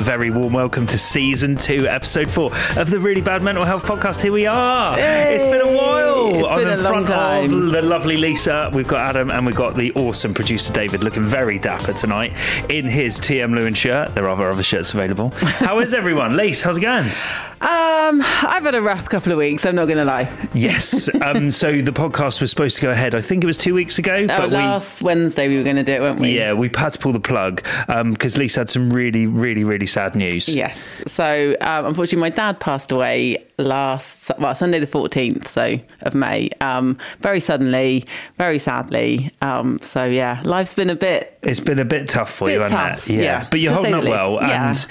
very, warm welcome to season two, episode four of the Really Bad Mental Health Podcast. Here we are. It's been a while. It's I'm been in a long time. of the lovely Lisa. We've got Adam and we've got the awesome producer David looking very dapper tonight in his TM Lewin shirt. There are other shirts available. How is everyone? Lisa, how's it going? Um, I've had a rough couple of weeks. I'm not going to lie. Yes. Um, so the podcast was supposed to go ahead. I think it was two weeks ago, Oh, but we last Wednesday we were going to do it, weren't we? Yeah, we had to pull the plug because Lisa had some really, really, really sad news. Yes. So um, unfortunately, my dad passed away last well Sunday the 14th, so of May. Um, very suddenly, very sadly. Um, so yeah, life's been a bit. It's been a bit tough for Bit you, hasn't it? yeah, But you're holding up well, Yeah. and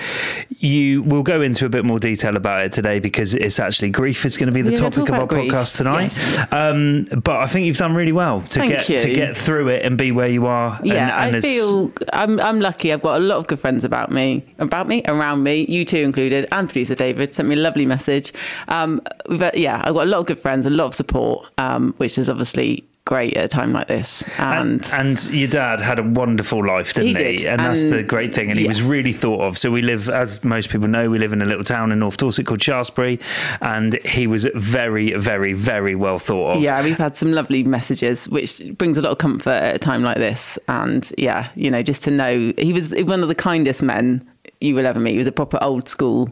you will go into a bit more detail about it today because it's actually grief is going to be the topic of our grief, podcast tonight. yes. Um, but I think you've done really well to Thank get you. to get through it and be where you are. and- Yeah, and I it's- feel I'm I'm lucky. I've got a lot of good friends about me, about me, around me. You two included, and producer David sent me a lovely message. Um, we've yeah, I've got a lot of good friends, a lot of support, um, which is obviously great at a time like this. And, And, and your dad had a wonderful life, didn't he? He did, And that's the great thing. And he was really thought of. So we live, as most people know, we live in a little town in North Dorset called Shaftesbury, and he was very, very, very well thought of. yeah, we've had some lovely messages, which brings a lot of comfort at a time like this. And yeah, you know, just to know he was one of the kindest men you will ever meet. He was a proper old school,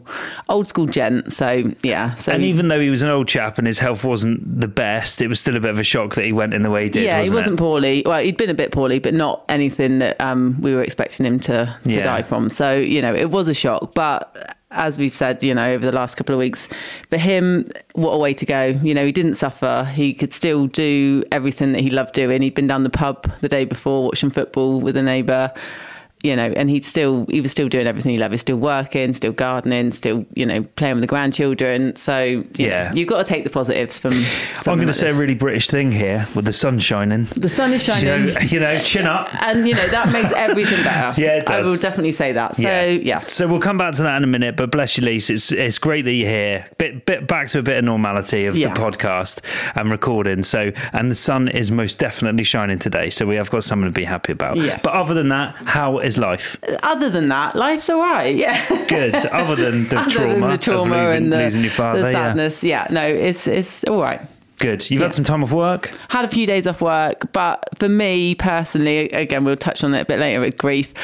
old school gent. So yeah, so And even though he was an old chap and his health wasn't the best, it was still a bit of a shock that he went in the way he did. yeah, wasn't he wasn't it? poorly. Well, he'd been a bit poorly, but not anything that um, we were expecting him to, to Yeah. die from. So, you know, it was a shock. But as we've said, you know, over the last couple of weeks, for him, what a way to go. You know, he didn't suffer. He could still do everything that he loved doing. He'd been down the pub the day before watching football with a neighbour. You know, and he'd still he was still doing everything he loved. He's still working, still gardening, still you know playing with the grandchildren. So you Yeah. know, you've got to take the positives from. I'm going to like say a really British thing here with the sun shining. the sun is You shining. know, you know, chin up. and you know that makes everything better. Yeah, it I will definitely say that. So yeah, So we'll come back to that in a minute. But bless you, Lise. It's it's great that you're here. Bit bit back to a bit of normality of Yeah. the podcast and recording. So and the sun is most definitely shining today. So we have got something to be happy about. Yes. But other than that, how is life? other than that, life's all right. Yeah, Good. Other than the other trauma, than the of trauma losing, and the, losing your father. the yeah. sadness. Yeah. no, it's it's all right. Good. You've Yeah. had some time off work. Had a few days off work, but for me personally, again, we'll touch on it a bit later with grief.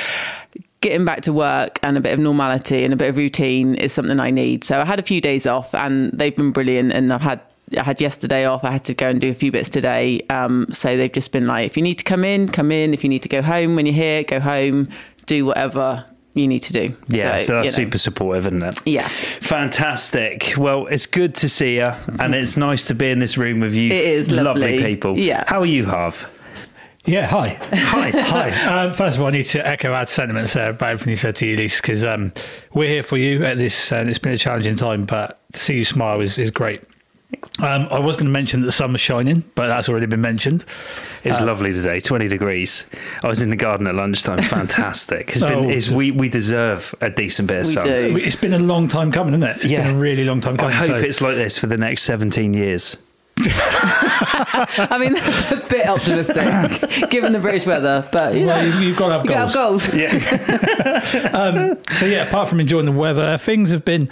Getting back to work and a bit of normality and a bit of routine is something I need. So I had a few days off, and they've been brilliant. And I've had I had yesterday off. I had to go and do a few bits today. Um, so they've just been like, if you need to come in, come in. If you need to go home when you're here, go home. Do whatever you need to do. Yeah, so, that's you know. super supportive, isn't it? Yeah. Fantastic. Well, it's good to see you, and it's nice to be in this room with you. It is lovely. people. Yeah. How are you, Harv? Yeah, hi. Hi. hi. Um, first of all, I need to echo our sentiments there about everything you said to you, Lise, because um, we're here for you at this, and it's been a challenging time, but to see you smile is, is great. Um, I was going to mention that the sun was shining, but that's already been mentioned. It was Uh, lovely today, 20 degrees. I was in the garden at lunchtime. Fantastic. It's been, Oh, it's, so- we, we deserve a decent bit of We sun. do. It's been a long time coming, isn't it? It's Yeah. been a really long time coming. I hope so- it's like this for the next 17 years. I mean, that's a bit optimistic given the British weather, but you know, Well, you- you've got to have you got goals. to have goals. Yeah. so yeah, apart from enjoying the weather, things have been.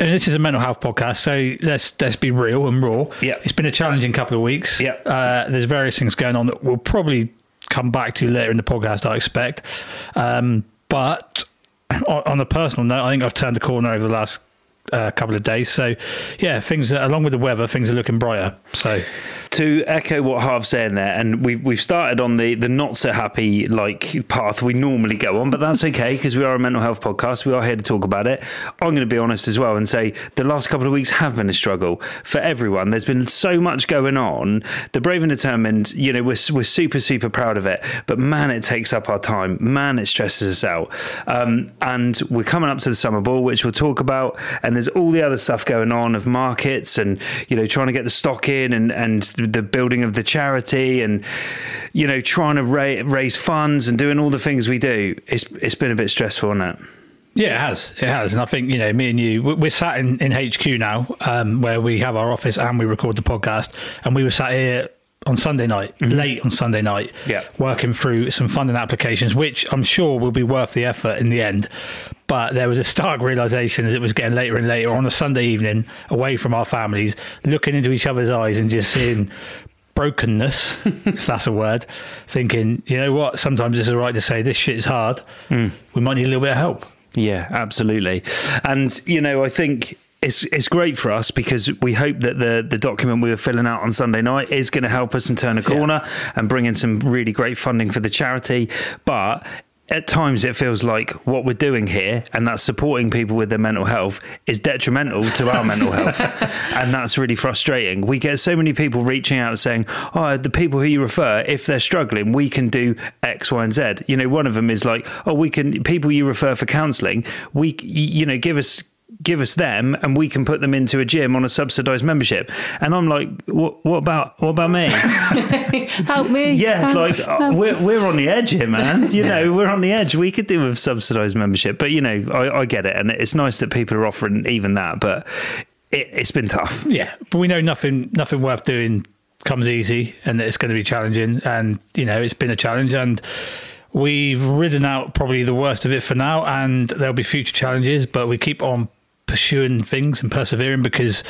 And this is a mental health podcast, so let's let's be real and raw. Yeah. it's been a challenging couple of weeks. Yeah. uh, there's various things going on that we'll probably come back to later in the podcast. I expect, um, but on, on a personal note, I think I've turned the corner over the last uh, couple of days. So yeah, things along with the weather, things are looking brighter. So to echo what Harv's saying there, and we, we've started on the, the not so happy like path we normally go on, but that's okay because we are a mental health podcast. We are here to talk about it. I'm going to be honest as well and say the last couple of weeks have been a struggle for everyone. There's been so much going on. The brave and determined, you know, we're, we're super, super proud of it, but man, it takes up our time. Man, it stresses us out. Um, and we're coming up to the summer ball, which we'll talk about, and there's all the other stuff going on of markets and, you know, trying to get the stock in and, and the building of the charity and you know trying to ra- raise funds and doing all the things we do it's it's been a bit stressful isn't it Yeah, it has. It has. And I think, you know, me and you, we- we're sat in, in HQ now, um, where we have our office and we record the podcast. And we were sat here on Sunday night, mm-hmm. late on Sunday night, Yeah. working through some funding applications, which I'm sure will be worth the effort in the end. But there was a stark realization as it was getting later and later on a Sunday evening, away from our families, looking into each other's eyes and just seeing brokenness, if that's a word, thinking, you know what, sometimes it's all right to say this shit is hard. Mm. We might need a little bit of help. Yeah, absolutely. And you know, I think it's it's great for us because we hope that the the document we were filling out on Sunday night is going to help us and turn a corner and bring in some really great funding for the charity. But at times it feels like what we're doing here and that's supporting people with their mental health is detrimental to our mental health. And that's really frustrating. We get so many people reaching out saying oh the people who you refer if they're struggling we can do x y and z. You know one of them is like oh we can people you refer for counselling we you know give us give us them and we can put them into a gym on a subsidized membership and i'm like what, what about what about me Help me. yeah, like uh, we're we're on the edge here, man. You know, we're on the edge. We could do with subsidised membership, but you know, I, I get it, and it's nice that people are offering even that. But it, it's been tough. Yeah, but we know nothing nothing worth doing comes easy, and that it's going to be challenging. And you know, it's been a challenge, and we've ridden out probably the worst of it for now. And there'll be future challenges, but we keep on pursuing things and persevering because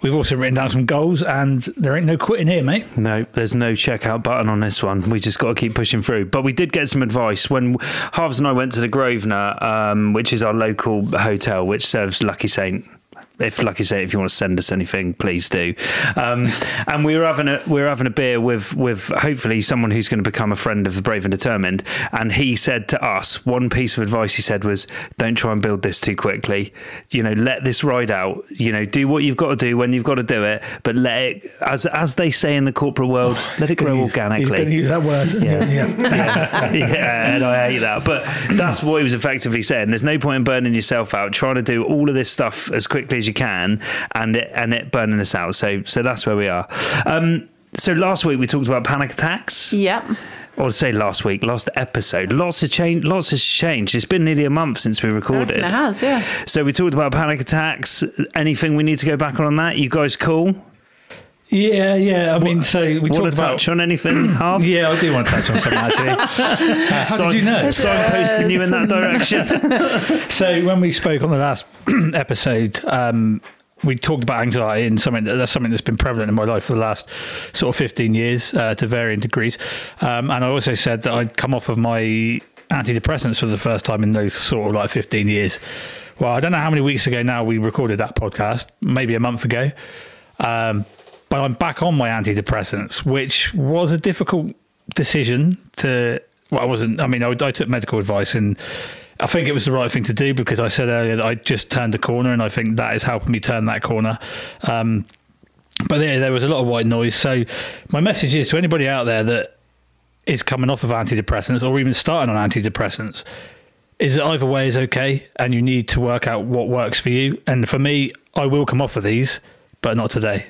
we've also written down some goals, and there ain't no quitting here, mate. No, there's no checkout button on this one. We just got to keep pushing through. But we did get some advice when Harves and I went to the Grosvenor, um, which is our local hotel, which serves Lucky Saint. If Lucky Saint, if you want to send us anything, please do. Um, and we were having a we were having a beer with with hopefully someone who's going to become a friend of the Brave and Determined. And he said to us one piece of advice. He said was, "Don't try and build this too quickly. You know, let this ride out. You know, do what you've got to do when you've got to do it, but let it as as they say in the corporate world, let it grow organically." use that word. Yeah. yeah. yeah, and I hate that. But that's what he was effectively saying. There's no point in burning yourself out, trying to do all of this stuff as quickly as you can, and it, and it burning us out. So so that's where we are. Um, so last week we talked about panic attacks. Yep. Or say last week, last episode. Lots of change. Lots has changed. It's been nearly a month since we recorded. It has, yeah. So we talked about panic attacks. Anything we need to go back on on that? You guys cool? Yeah, yeah. I mean, so we Want talked to about. touch on anything? Harv? Yeah, I do want to touch on something actually. Uh, how Sign- did you know? Signposting you in that direction. So when we spoke on the last episode, um, we talked about anxiety and something that, that's something that's been prevalent in my life for the last sort of 15 years uh, to varying degrees. Um, and I also said that I'd come off of my antidepressants for the first time in those sort of like 15 years. Well, I don't know how many weeks ago now we recorded that podcast, maybe a month ago. Um, but I'm back on my antidepressants, which was a difficult decision to. Well, I wasn't. I mean, I, I took medical advice, and I think it was the right thing to do because I said earlier that I just turned a corner, and I think that is helping me turn that corner. Um, but yeah, there was a lot of white noise. So my message is to anybody out there that is coming off of antidepressants or even starting on antidepressants is that either way is okay and you need to work out what works for you and for me i will come off of these but not today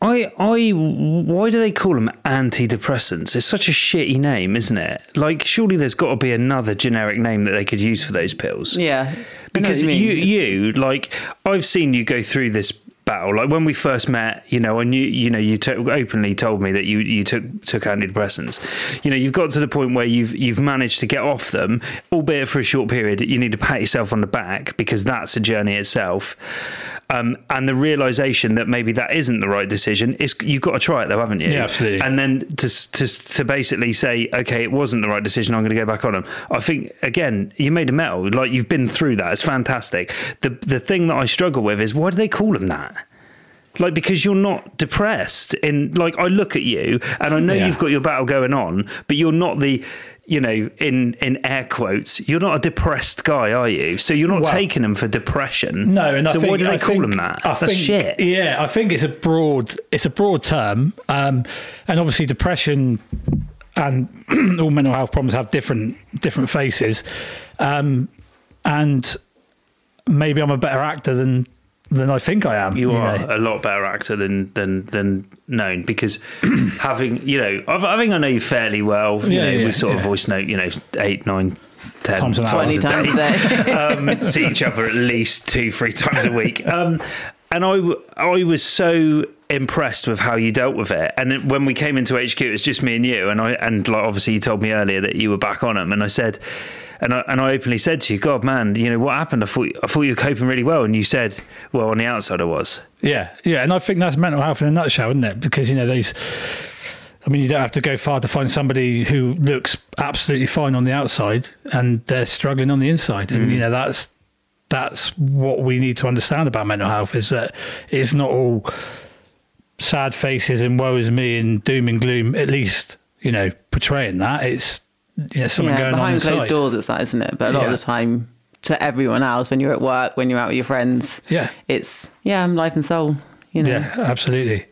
I, I, why do they call them antidepressants? It's such a shitty name, isn't it? Like, surely there's got to be another generic name that they could use for those pills. Yeah. Because what you, you, like, I've seen you go through this battle. Like when we first met, you know, I knew, you know, you took openly told me that you you took took antidepressants. You know, you've got to the point where you've you've managed to get off them, albeit for a short period. You need to pat yourself on the back because that's a journey itself. Um, and the realization that maybe that isn't the right decision is you've got to try it though, haven't you? Yeah, absolutely. And then to to to basically say, okay, it wasn't the right decision. I'm going to go back on them. I think again, you made a metal. Like you've been through that. It's fantastic. The the thing that I struggle with is why do they call them that? Like because you're not depressed. In like I look at you and I know Yeah. you've got your battle going on, but you're not the you know, in in air quotes, you're not a depressed guy, are you? So you're not Well- taking them for depression. No, and so I think, why do they I call think- them that? I That's think, shit. Yeah, I think it's a broad, it's a broad term, um, and obviously depression and all mental health problems have different different faces, um, and maybe I'm a better actor than than I think I am. You are know. a lot better actor than than than known because having you know I, I think I know you fairly well. You Yeah, know, yeah, we sort of voice note you know eight nine. 10 Times an hour. 20 times a day. um, see each other at least two, three times a week. Um, and I, w- I was so impressed with how you dealt with it. And when we came into HQ, it was just me and you. And I and like obviously you told me earlier that you were back on them, and I said. And I, and I openly said to you, God, man, you know what happened? I thought I thought you were coping really well, and you said, well, on the outside, I was. Yeah, yeah, and I think that's mental health in a nutshell, isn't it? Because you know these. I mean, you don't have to go far to find somebody who looks absolutely fine on the outside and they're struggling on the inside, and you mm. know that's that's what we need to understand about mental health is that it's not all sad faces and woe is me and doom and gloom. At least you know portraying that it's you know something yeah, going on behind inside. closed doors, it's that, isn't it? But a lot Yeah. of the time, to everyone else, when you're at work, when you're out with your friends, Yeah. it's yeah, I'm life and soul. You know, Yeah, absolutely,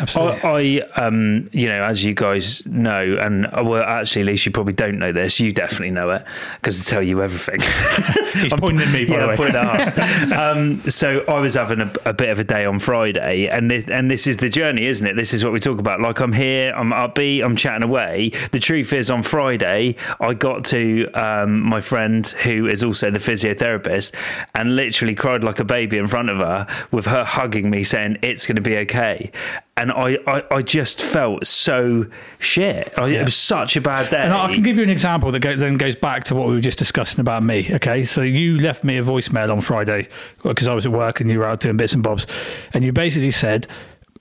absolutely. I, I, um, you know, as you guys know, and uh, well, actually, at least you probably don't know this. You definitely know it because I tell you everything. He's pointing at me, by yeah, the way. um, so I was having a, a bit of a day on Friday, and this, and this is the journey, isn't it? This is what we talk about. Like I'm here, I'm upbeat, I'm chatting away. The truth is, on Friday, I got to um, my friend who is also the physiotherapist, and literally cried like a baby in front of her, with her hugging me, saying it's going to be okay. And I, I, I just felt so shit. I, Yeah. It was such a bad day. And I can give you an example that go, then goes back to what we were just discussing about me. Okay, so you left me a voicemail on Friday because I was at work and you were out doing bits and bobs, and you basically said,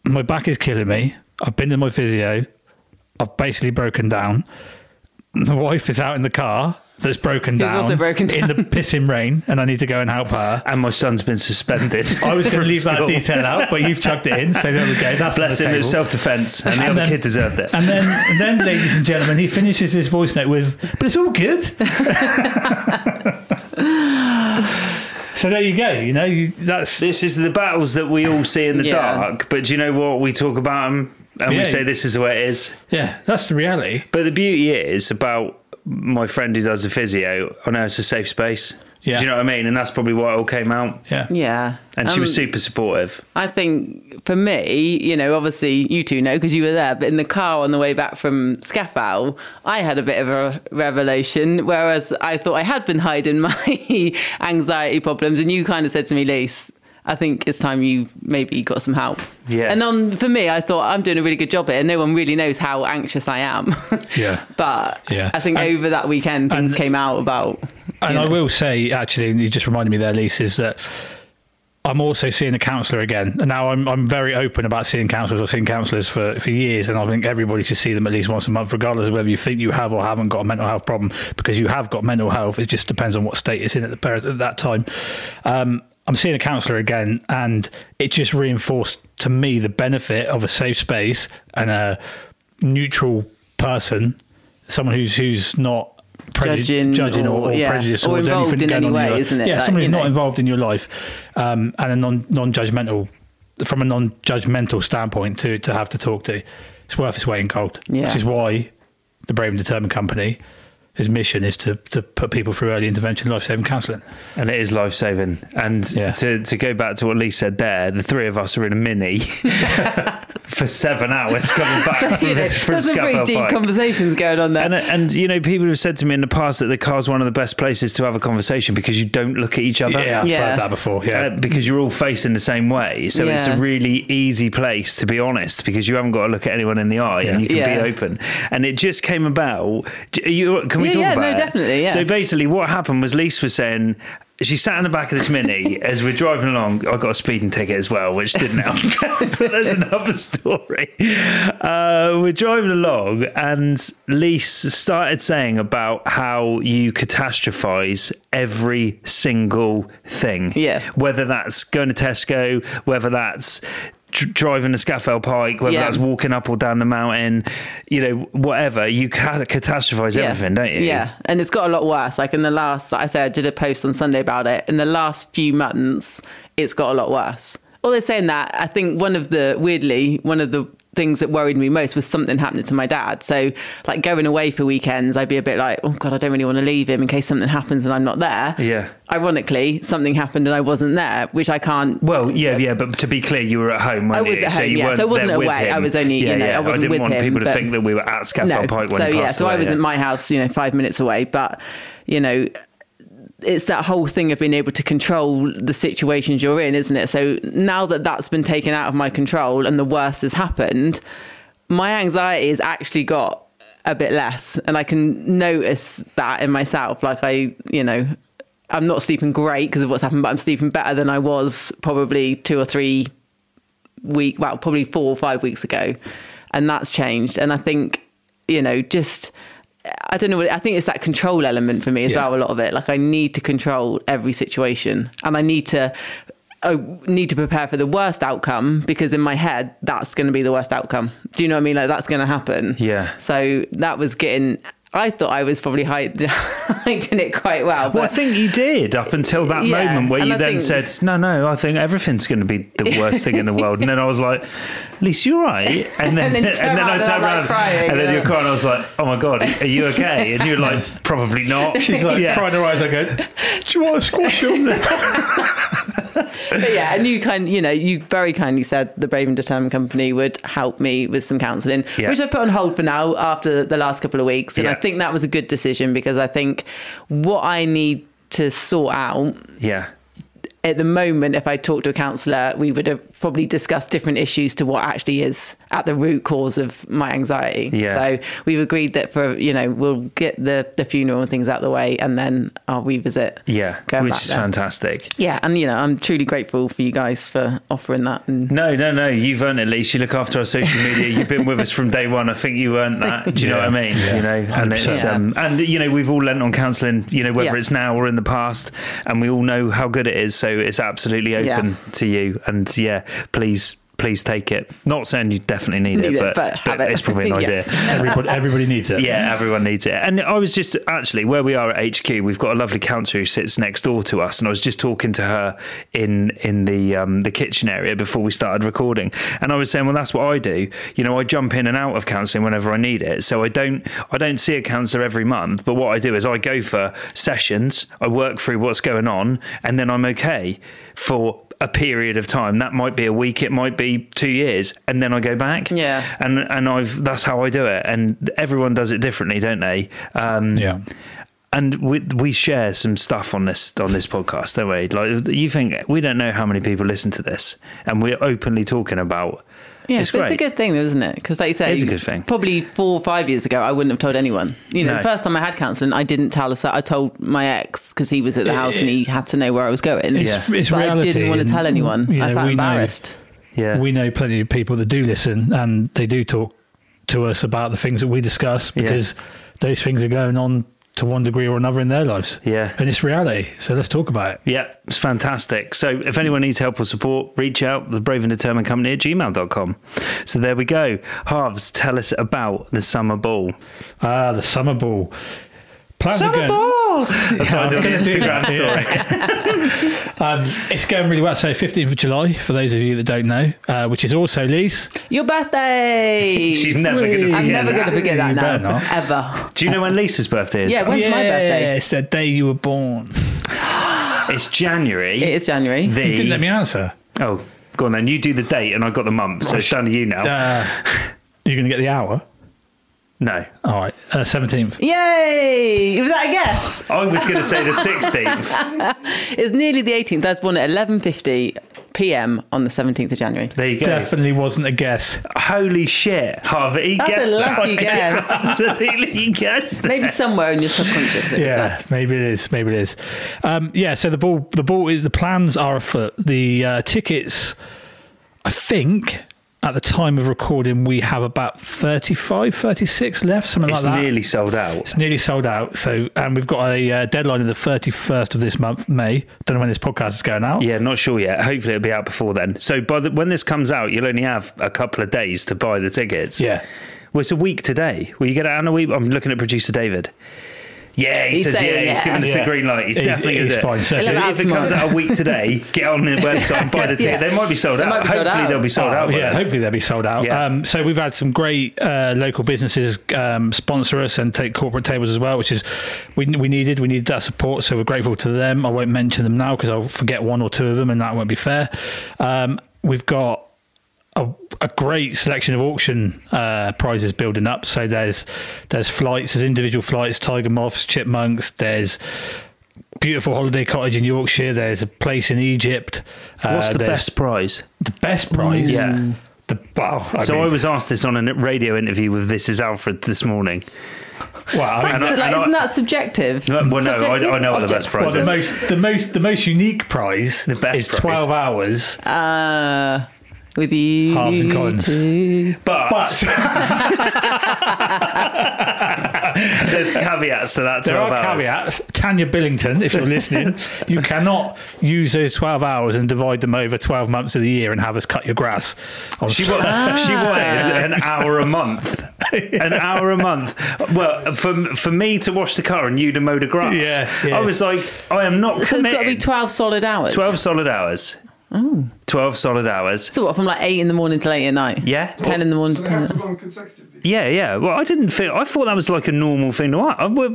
"My back is killing me. I've been to my physio. I've basically broken down. The wife is out in the car." That's broken down, also broken in the pissing rain, and I need to go and help her. and my son's been suspended. I was going to from leave that detail out, but you've chucked it in, so there we go. That's on Bless him, it was self defence, and the And other then- kid deserved it. And then, and then, ladies and gentlemen, he finishes his voice note with, "But it's all good." so there you go. You know, you, that's This is the battles that we all see in the Yeah. dark, but do you know what? We talk about them and Yeah. we say this is the way it is. yeah, that's the reality. But the beauty is about my friend who does the physio, I know it's a safe space. Yeah. Do you know what I mean? And that's probably why it all came out. Yeah, yeah. And she was Um, super supportive. I think for me, you know, obviously you two know because you were there, but in the car on the way back from Scafell, I had a bit of a revelation, whereas I thought I had been hiding my anxiety problems, and you kind of said to me, Lise, I think it's time you maybe got some help. Yeah. And on for me, I thought I'm doing a really good job here. No one really knows how anxious I am. Yeah. but Yeah. I think And- over that weekend things and- came out about. And you I will say, actually, you just reminded me there, Lisa, is that I'm also seeing a counsellor again. And now I'm, I'm very open about seeing counsellors. I've seen counsellors for, for years, and I think everybody should see them at least once a month, regardless of whether you think you have or haven't got a mental health problem, because you have got mental health. It just depends on what state it's in at, the, at that time. Um, I'm seeing a counsellor again, and it just reinforced to me the benefit of a safe space and a neutral person, someone who's who's not prejudice, Judging judging or, or- or yeah, prejudice or or involved anything in going any way, isn't it? Yeah, Like, somebody who's not know. involved in your life, um, and a non non judgmental from a non judgmental standpoint to to have to talk to. It's worth its weight in gold. Yeah. Which is why the Brave and Determined Company. His mission is to, to put people through early intervention life saving counselling. And it is life saving. And Yeah. to, to go back to what Lee said there, the three of us are in a mini for seven hours coming back So, from, you know, from there's some pretty deep Pike. conversations going on there. And, and you know, people have said to me in the past that the car's one of the best places to have a conversation because you don't look at each other. Yeah, I've Yeah. heard that before. Yeah. Uh, because you're all facing the same way. So it's a really easy place to be honest because you haven't got to look at anyone in the eye and you can Yeah. be open. And it just came about. Are You, can we Yeah, talk yeah, about no, it? definitely, yeah. So basically, what happened was Lise was saying. She sat in the back of this mini as we're driving along. I got a speeding ticket as well, which didn't help. but there's another story. Uh, we're driving along, and Lise started saying about how you catastrophize every single thing. Yeah. Whether that's going to Tesco, whether that's driving the Scafell Pike, whether Yeah. that's walking up or down the mountain, you know, whatever. You ca- catastrophize everything, don't you? Yeah, and it's got a lot worse. Like in the last, like I said, I did a post on Sunday about it. In the last few months, it's got a lot worse. Although saying that, I think one of the weirdly one of the things that worried me most was something happening to my dad. So, like going away for weekends, I'd be a bit like, oh god, I don't really want to leave him in case something happens and I'm not there. Yeah. Ironically, something happened and I wasn't there, which I can't. Well, yeah, yeah, but to be clear, you were at home. I was you? at home, you yeah, so I wasn't away. I was only, you yeah, know, yeah. I wasn't didn't want him, people to think that we were at Scafell Pike when so yeah, so I was yeah. at my house, you know, five minutes away. But you know, it's that whole thing of being able to control the situations you're in, isn't it? So now that that's been taken out of my control and the worst has happened, my anxiety has actually got a bit less, and I can notice that in myself. Like I, you know, I'm not sleeping great because of what's happened, but I'm sleeping better than I was probably two or three week, well, probably four or five weeks ago, and that's changed. And I think, you know, just I don't know. I think it's that control element for me as Yeah. well. A lot of it, like I need to control every situation, and I need to. I need to prepare for the worst outcome because in my head that's going to be the worst outcome. Do you know what I mean? Like that's going to happen. Yeah. So that was getting. I thought I was probably hide, hiding it quite well, but Well, I think you did up until that Yeah, moment where you I then think- said, "No, no, I think everything's going to be the worst thing in the world." And then I was like, "Lisa, you're right." And then, And then and turn then I around and turned I'm, like, around, crying, and then yeah. you're crying. I was like, "Oh my god, are you okay?" And you're like, "Probably not." She's like yeah. crying her eyes. I go, do you want to squash on there? But yeah, and you kind, you know, you very kindly said the Brave and Determined Company would help me with some counselling, Yeah. which I've put on hold for now after the last couple of weeks, and I think that was a good decision because I think what I need to sort out yeah, at the moment, if I talked to a counsellor, we would have probably discussed different issues to what actually is at the root cause of my anxiety. Yeah. So we've agreed that for you know we'll get the the funeral and things out of the way, and then I'll revisit. yeah, going which back is there. fantastic. Yeah, and you know I'm truly grateful for you guys for offering that. And No, no, no. You've earned it, Lisa. You look after our social media. You've been with us from day one. I think you earned that. Do you know Yeah, what I mean? yeah, you know, and it's 100%. um, and you know we've all lent on counselling. You know whether Yeah. it's now or in the past, and we all know how good it is. So it's absolutely open Yeah. to you. And yeah, please. Please take it. Not saying you definitely need, Need it, it, but, but have it. it's probably an Yeah. idea. Everybody, everybody needs it. Yeah, everyone needs it. And I was just actually where we are at HQ. We've got a lovely counsellor who sits next door to us, and I was just talking to her in in the um, the kitchen area before we started recording. And I was saying, well, that's what I do. You know, I jump in and out of counselling whenever I need it. So I don't I don't see a counsellor every month, but what I do is I go for sessions. I work through what's going on, and then I'm okay for a period of time. That might be a week, it might be two years, and then I go back. Yeah. and and I've that's how I do it, and everyone does it differently, don't they? Um, Yeah. And we we share some stuff on this on this podcast, don't we? Like you think we don't know how many people listen to this, and we're openly talking about. Yeah, it's but it's a good thing, isn't it? Because like you say, It is a good thing. Probably four or five years ago, I wouldn't have told anyone. You know, No. the first time I had counselling, I didn't tell us. I told my ex because he was at the house and he had to know where I was going. It's, Yeah. it's but I didn't want to tell anyone. Mm, you I felt we know- embarrassed. Yeah, we know plenty of people that do listen and they do talk to us about the things that we discuss because those things are going on to one degree or another in their lives. Yeah. And it's reality. So let's talk about it. Yeah, it's fantastic. So if anyone needs help or support, reach out the brave and determined company at gmail.com. So there we go. Harves, tell us about the summer ball. Ah, the summer ball. Plans are Summer going, ball! That's Yeah, what I did on the gonna Instagram story. Um, it's going really well. So 15th of July, for those of you that don't know, uh, which is also Lise. Your birthday. She's never going to Whee! forget I'm never that. going to forget that now, ever. Do you know when Lisa's birthday is? Yeah, when's my birthday? It's the day you were born. It's January. It is January. the, You didn't let me answer. Oh, go on then. You do the date and I got the month, so it's down to you now. Uh, you're going to get the hour. No. All right, uh, 17th. Yay! Was that a guess? I was going to say the 16th. It's nearly the 18th. I was born at 11:50 p.m. on the 17th of January. There you go. Definitely wasn't a guess. Holy shit, Harvey. He That's a guessed that. lucky guess. Absolutely, he guessed that. Maybe somewhere in your subconscious. It Yeah, there. maybe it is. Maybe it is. Um, yeah. So the ball, the ball, the plans are afoot. The uh, tickets, I think, at the time of recording, we have about 35, 36 left, something It's like that. It's nearly sold out. It's nearly sold out. So, and we've got a uh, deadline of the 31st of this month, May. Don't know when this podcast is going out. Yeah, not sure yet. Hopefully, it'll be out before then. So, by the, when this comes out, you'll only have a couple of days to buy the tickets. Yeah. Well, it's a week today. Will you get it out in a week? I'm looking at producer David. Yeah, he He's says saying yeah. He's yeah. giving us Yeah. the green light. He's, He's- definitely going he's to fine. So- So, He'll if it tomorrow. comes out a week today, get on the website and buy the ticket. Yeah. They might be sold They out. might be sold Hopefully, out. they'll be sold Oh, out. yeah, hopefully they'll be sold out. Yeah. Um, so we've had some great uh, local businesses um, sponsor us and take corporate tables as well, which is we we needed. We needed that support, so we're grateful to them. I won't mention them now because I'll forget one or two of them, and that won't be fair. Um, we've got a, a great selection of auction uh, prizes building up. So there's there's flights, there's individual flights, tiger moths, chipmunks. There's beautiful holiday cottage in Yorkshire. There's a place in Egypt. What's Uh, the best prize? The best prize. Yeah. The wow. I So mean, I was asked this on a radio interview with This Is Alfred this morning. Well, I mean, I- like, I- isn't that subjective? Well, no, I, Subjective? I know what the best prize well, is. the most the most the most unique prize The best is prize. twelve hours. Uh, with you. Harves and Collins. two. but there's caveats to that. There are hours. caveats. Tanya Billington, if you're listening, you cannot use those 12 hours and divide them over 12 months of the year and have us cut your grass. On She, wa- ah. she wanted an hour a month. An hour a month. Well, for for me to wash the car and you to mow the grass. Yeah, yeah. I was like, I am not So it's committing. got to be 12 solid hours. 12 solid hours. Oh. 12 solid hours. So what, from like 8 in the morning till 8 at night? Yeah. 10 in the morning So to 10 have at night. consecutively. Yeah, yeah. Well, I didn't feel. I thought that was like a normal thing to watch. I, well,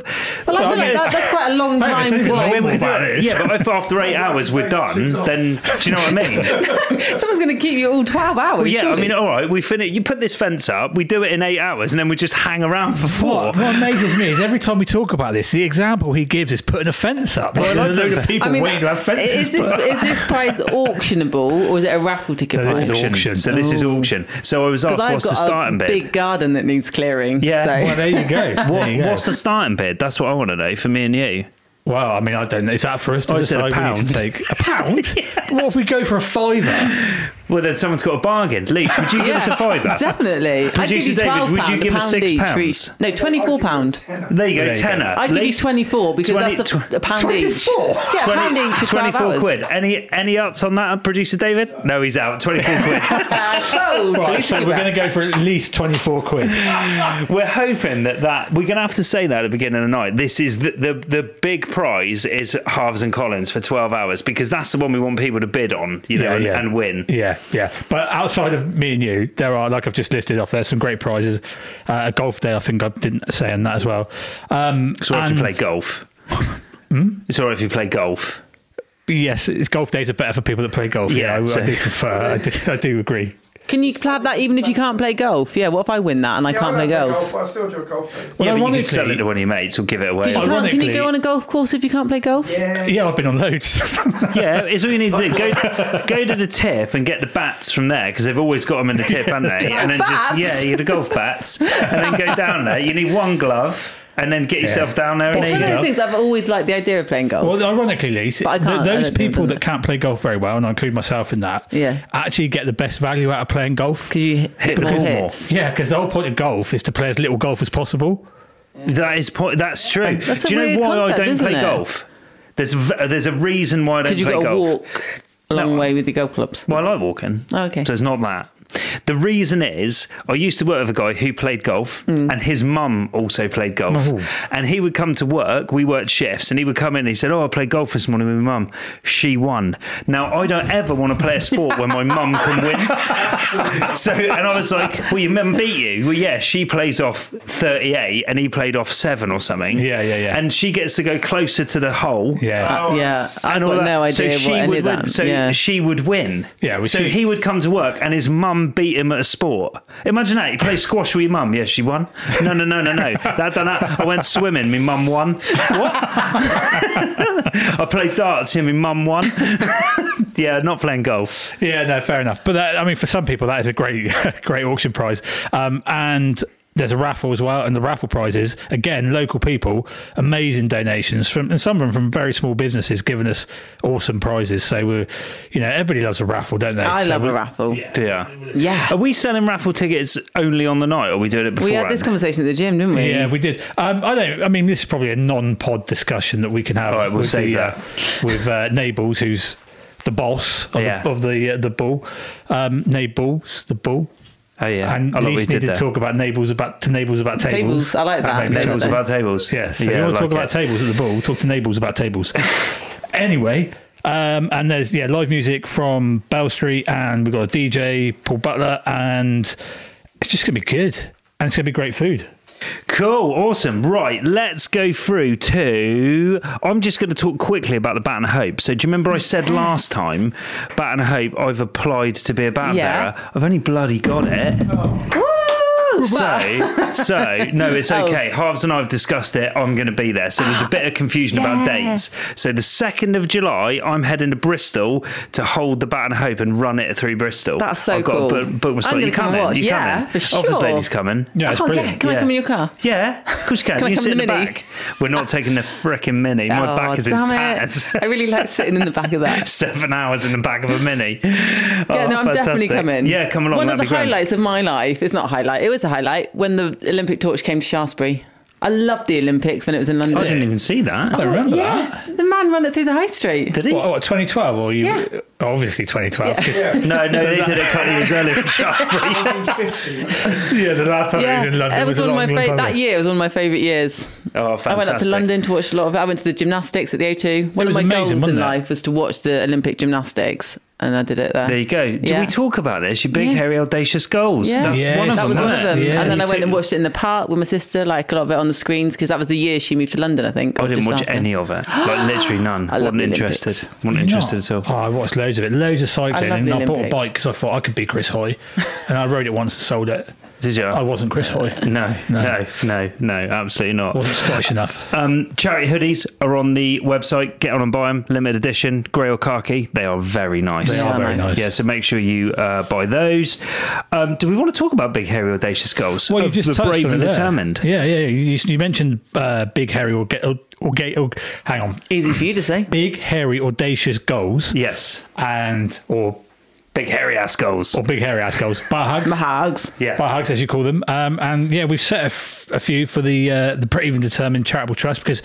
Well, I feel like that, that's quite a long time to like. one we could do about it. this. Yeah, but if after eight hours we're done, then do you know what I mean? Someone's going to keep you all 12 hours. Well, yeah, I mean, all right, we finish. You put this fence up, we do it in eight hours, and then we just hang around for four. What, what amazes me is every time we talk about this, the example he gives is putting a fence up. Like, I like a load the- of people I mean, waiting to have fences. is this, put is this prize auctionable or is it a raffle ticket No, this is auction. So this is auction. So I was asked, I've what's the got starting a bid? big garden that needs clearing. Yeah, so. well, there you go. What, There you go. what's the starting bid? That's what I want to know for me and you. Well, I mean, I don't know. Is that for us to I said a decide we need to pound. take a pound? What if we go for a fiver? Well, then someone's got a bargain. Leach, would you give us a fiver? Definitely. I'd give Producer you David, would you give us pound six each for pounds? each- No, 24 pound. There you go, There you go. tenner. I'd give you Leach, 24 because 20 that's a, a pound each. 24? Yeah, a pound each for 12 24 hours. quid. Any any ups on that, producer David? No, he's out. 24 quid. Uh, sold. At Right, least so give we're that. going to go for at least 24 quid. We're hoping that that we're going to have to say that at the beginning of the night. This is the, the the big prize is Harves and Collins for 12 hours because that's the one we want people to bid on, you know, and, and win. Yeah, yeah. But outside of me and you, there are, like I've just listed off, there's some great prizes. Uh, a golf day, I think I didn't say on that as well. Um, It's all right if you play golf. Hmm? It's all right if you play golf. Yes, it's golf days are better for people that play golf. Yeah, Yeah, I, so- I do prefer. I do, I do agree. Can you have that even if you can't play golf? Yeah, what if I win that and I Yeah, can't I play don't golf? but I still do a golf day. Well, yeah, but you can ironically- sell it to one of your mates or give it away. Because you can't, can you Ironically- go on a golf course if you can't play golf? Yeah. Yeah, I've been on loads. Yeah, it's all you need to do. Go, go to the tip and get the bats from there because they've always got them in the tip, haven't they? And then Bats? just yeah, you get the golf bats, and then go down there. You need one glove, and then get yourself down there. And It's there one of go. those things I've always liked the idea of playing golf. well, ironically, Lise, th- those people that. that can't play golf very well, and I include myself in that, Yeah. actually get the best value out of playing golf. Because you hit, hit more more. hits. Yeah, because the whole point of golf is to play as little golf as possible. That is po- that's true. That's do you know why concept, I don't play it? golf? There's v- there's a reason why I don't Because play you've got to golf. walk a long No. way with your golf clubs. Well, I like walking. Oh, okay. So it's not that. The reason is, I used to work with a guy who played golf, Hmm. and his mum also played golf. Oh. And he would come to work. We worked shifts, and he would come in. and He said, "Oh, I played golf this morning with my mum. She won." Now I don't ever want to play a sport where my mum can win. so, and I was like, "Well, your mum beat you." Well, yeah, she plays off thirty-eight, and he played off seven or something. Yeah, yeah, yeah. And she gets to go closer to the hole. Yeah. Uh, yeah, I've and all got no idea so she what any would of win. that. So yeah. she would win. Yeah, well, so she- he would come to work and his mum beat him at a sport. Imagine that. You play squash with your mum. Yeah, she won. No, no, no, no, no. That done that. I went swimming. My mum won. What? I played darts. Yeah, my mum won. yeah, not playing golf. Yeah, no, fair enough. But that, I mean, for some people, that is a great, great auction prize. Um, and there's a raffle as well, and the raffle prizes again, local people, amazing donations from, and some of them from very small businesses, giving us awesome prizes. So we're, you know, everybody loves a raffle, don't they? I So love a we're- raffle. Yeah. Yeah. Are we selling raffle tickets only on the night, or are we doing it before? We had this conversation at the gym, didn't we? Yeah, we did. Um, I don't. I mean, this is probably a non-pod discussion that we can have. All right, we'll with save the, that. uh, with uh, Nables, who's the boss of Yeah. the of the, uh, the bull. Um, Nables, the bull. Oh yeah. And I like what we Lise needed to talk about Nables about to Nables about tables. Tables, I like that. made me Nables Tables about tables. Yeah, so yeah, you want I to talk like about tables at the ball, we'll talk to Nables about tables. anyway, um, and there's yeah live music from Bell Street, and we've got a DJ Paul Butler, and it's just gonna be good, and it's gonna be great food. Cool, awesome. Right, let's go through to. I'm just going to talk quickly about the Baton of Hope. So, do you remember I said last time, Baton of Hope, I've applied to be a baton Yeah. bearer? I've only bloody got it. Woo! So, so no, it's Oh. okay. Harves and I have discussed it. I'm going to be there. So there's a bit of confusion about dates. So the second of July, I'm heading to Bristol to hold the Baton Hope and run it through Bristol. That's so I've got cool. To book, book I'm gonna You come and watch. You Yeah, coming? for Office lady's coming. Yeah, it's oh, yeah. brilliant. Can I come in your car? Yeah, of course you can. Can I you come sit in in the the Mini? back. We're not taking the fricking mini. My oh, back is in damn tatters. it. I really like sitting in the back of that. Seven hours in the back of a mini. Yeah, Oh, no, I'm definitely coming. Yeah, come along. One of that'd the highlights of my life, it's not a highlight, it was a highlight, when the Olympic torch came to Shaftesbury. I loved the Olympics when it was in London. I didn't even see that. Oh, I remember yeah, the man ran it through the high street. Did he? What, what, 2012 or you? Yeah. Obviously 2012. Yeah. No, no, they did it a couple of years earlier in Shaftesbury. Yeah, the last time Yeah, it was in London it was, a one of my long, long fa- that ago. year was one of my favourite years. Oh, fantastic. I went up to London to watch a lot of it. I went to the gymnastics at the O2. One of my amazing, goals in it? life was to watch the Olympic gymnastics, and I did it there. There you go. Did Yeah. we talk about this? Your big, Yeah. hairy, audacious goals. Yeah. That's Yes, one of that them. was one of them. Yeah, and then you I went took- and watched it in the park with my sister, like a lot of it on the screens, because that was the year she moved to London, I think. I or didn't watch after. any of it. Like literally none. I wasn't interested. Olympics. wasn't interested not? at all. Oh, I watched loads of it, loads of cycling, love and the I bought a bike because I thought I could be Chris Hoy, and I rode it once and sold it. Did you? I wasn't Chris Hoy. no, No. no, no, no, absolutely not. wasn't Scottish enough. Um, charity hoodies are on the website. Get on and buy them. Limited edition, grey or khaki. They are very nice. They Yeah, are very nice. nice. Yeah, so make sure you uh, buy those. Um, do we want to talk about big, hairy, audacious goals? Well, you've just the touched brave on and it there. determined. Yeah, yeah. You, you mentioned uh, big, hairy, or get or, or, ga- or hang on, Easy for you to say. big, hairy, audacious goals, Yes, and or big, hairy ass goals. or big, hairy ass goals, bar hugs. Hugs. yeah, Bar hugs, as you call them, um, and yeah, we've set a, f- a few for the uh, the Brave and Determined Charitable Trust because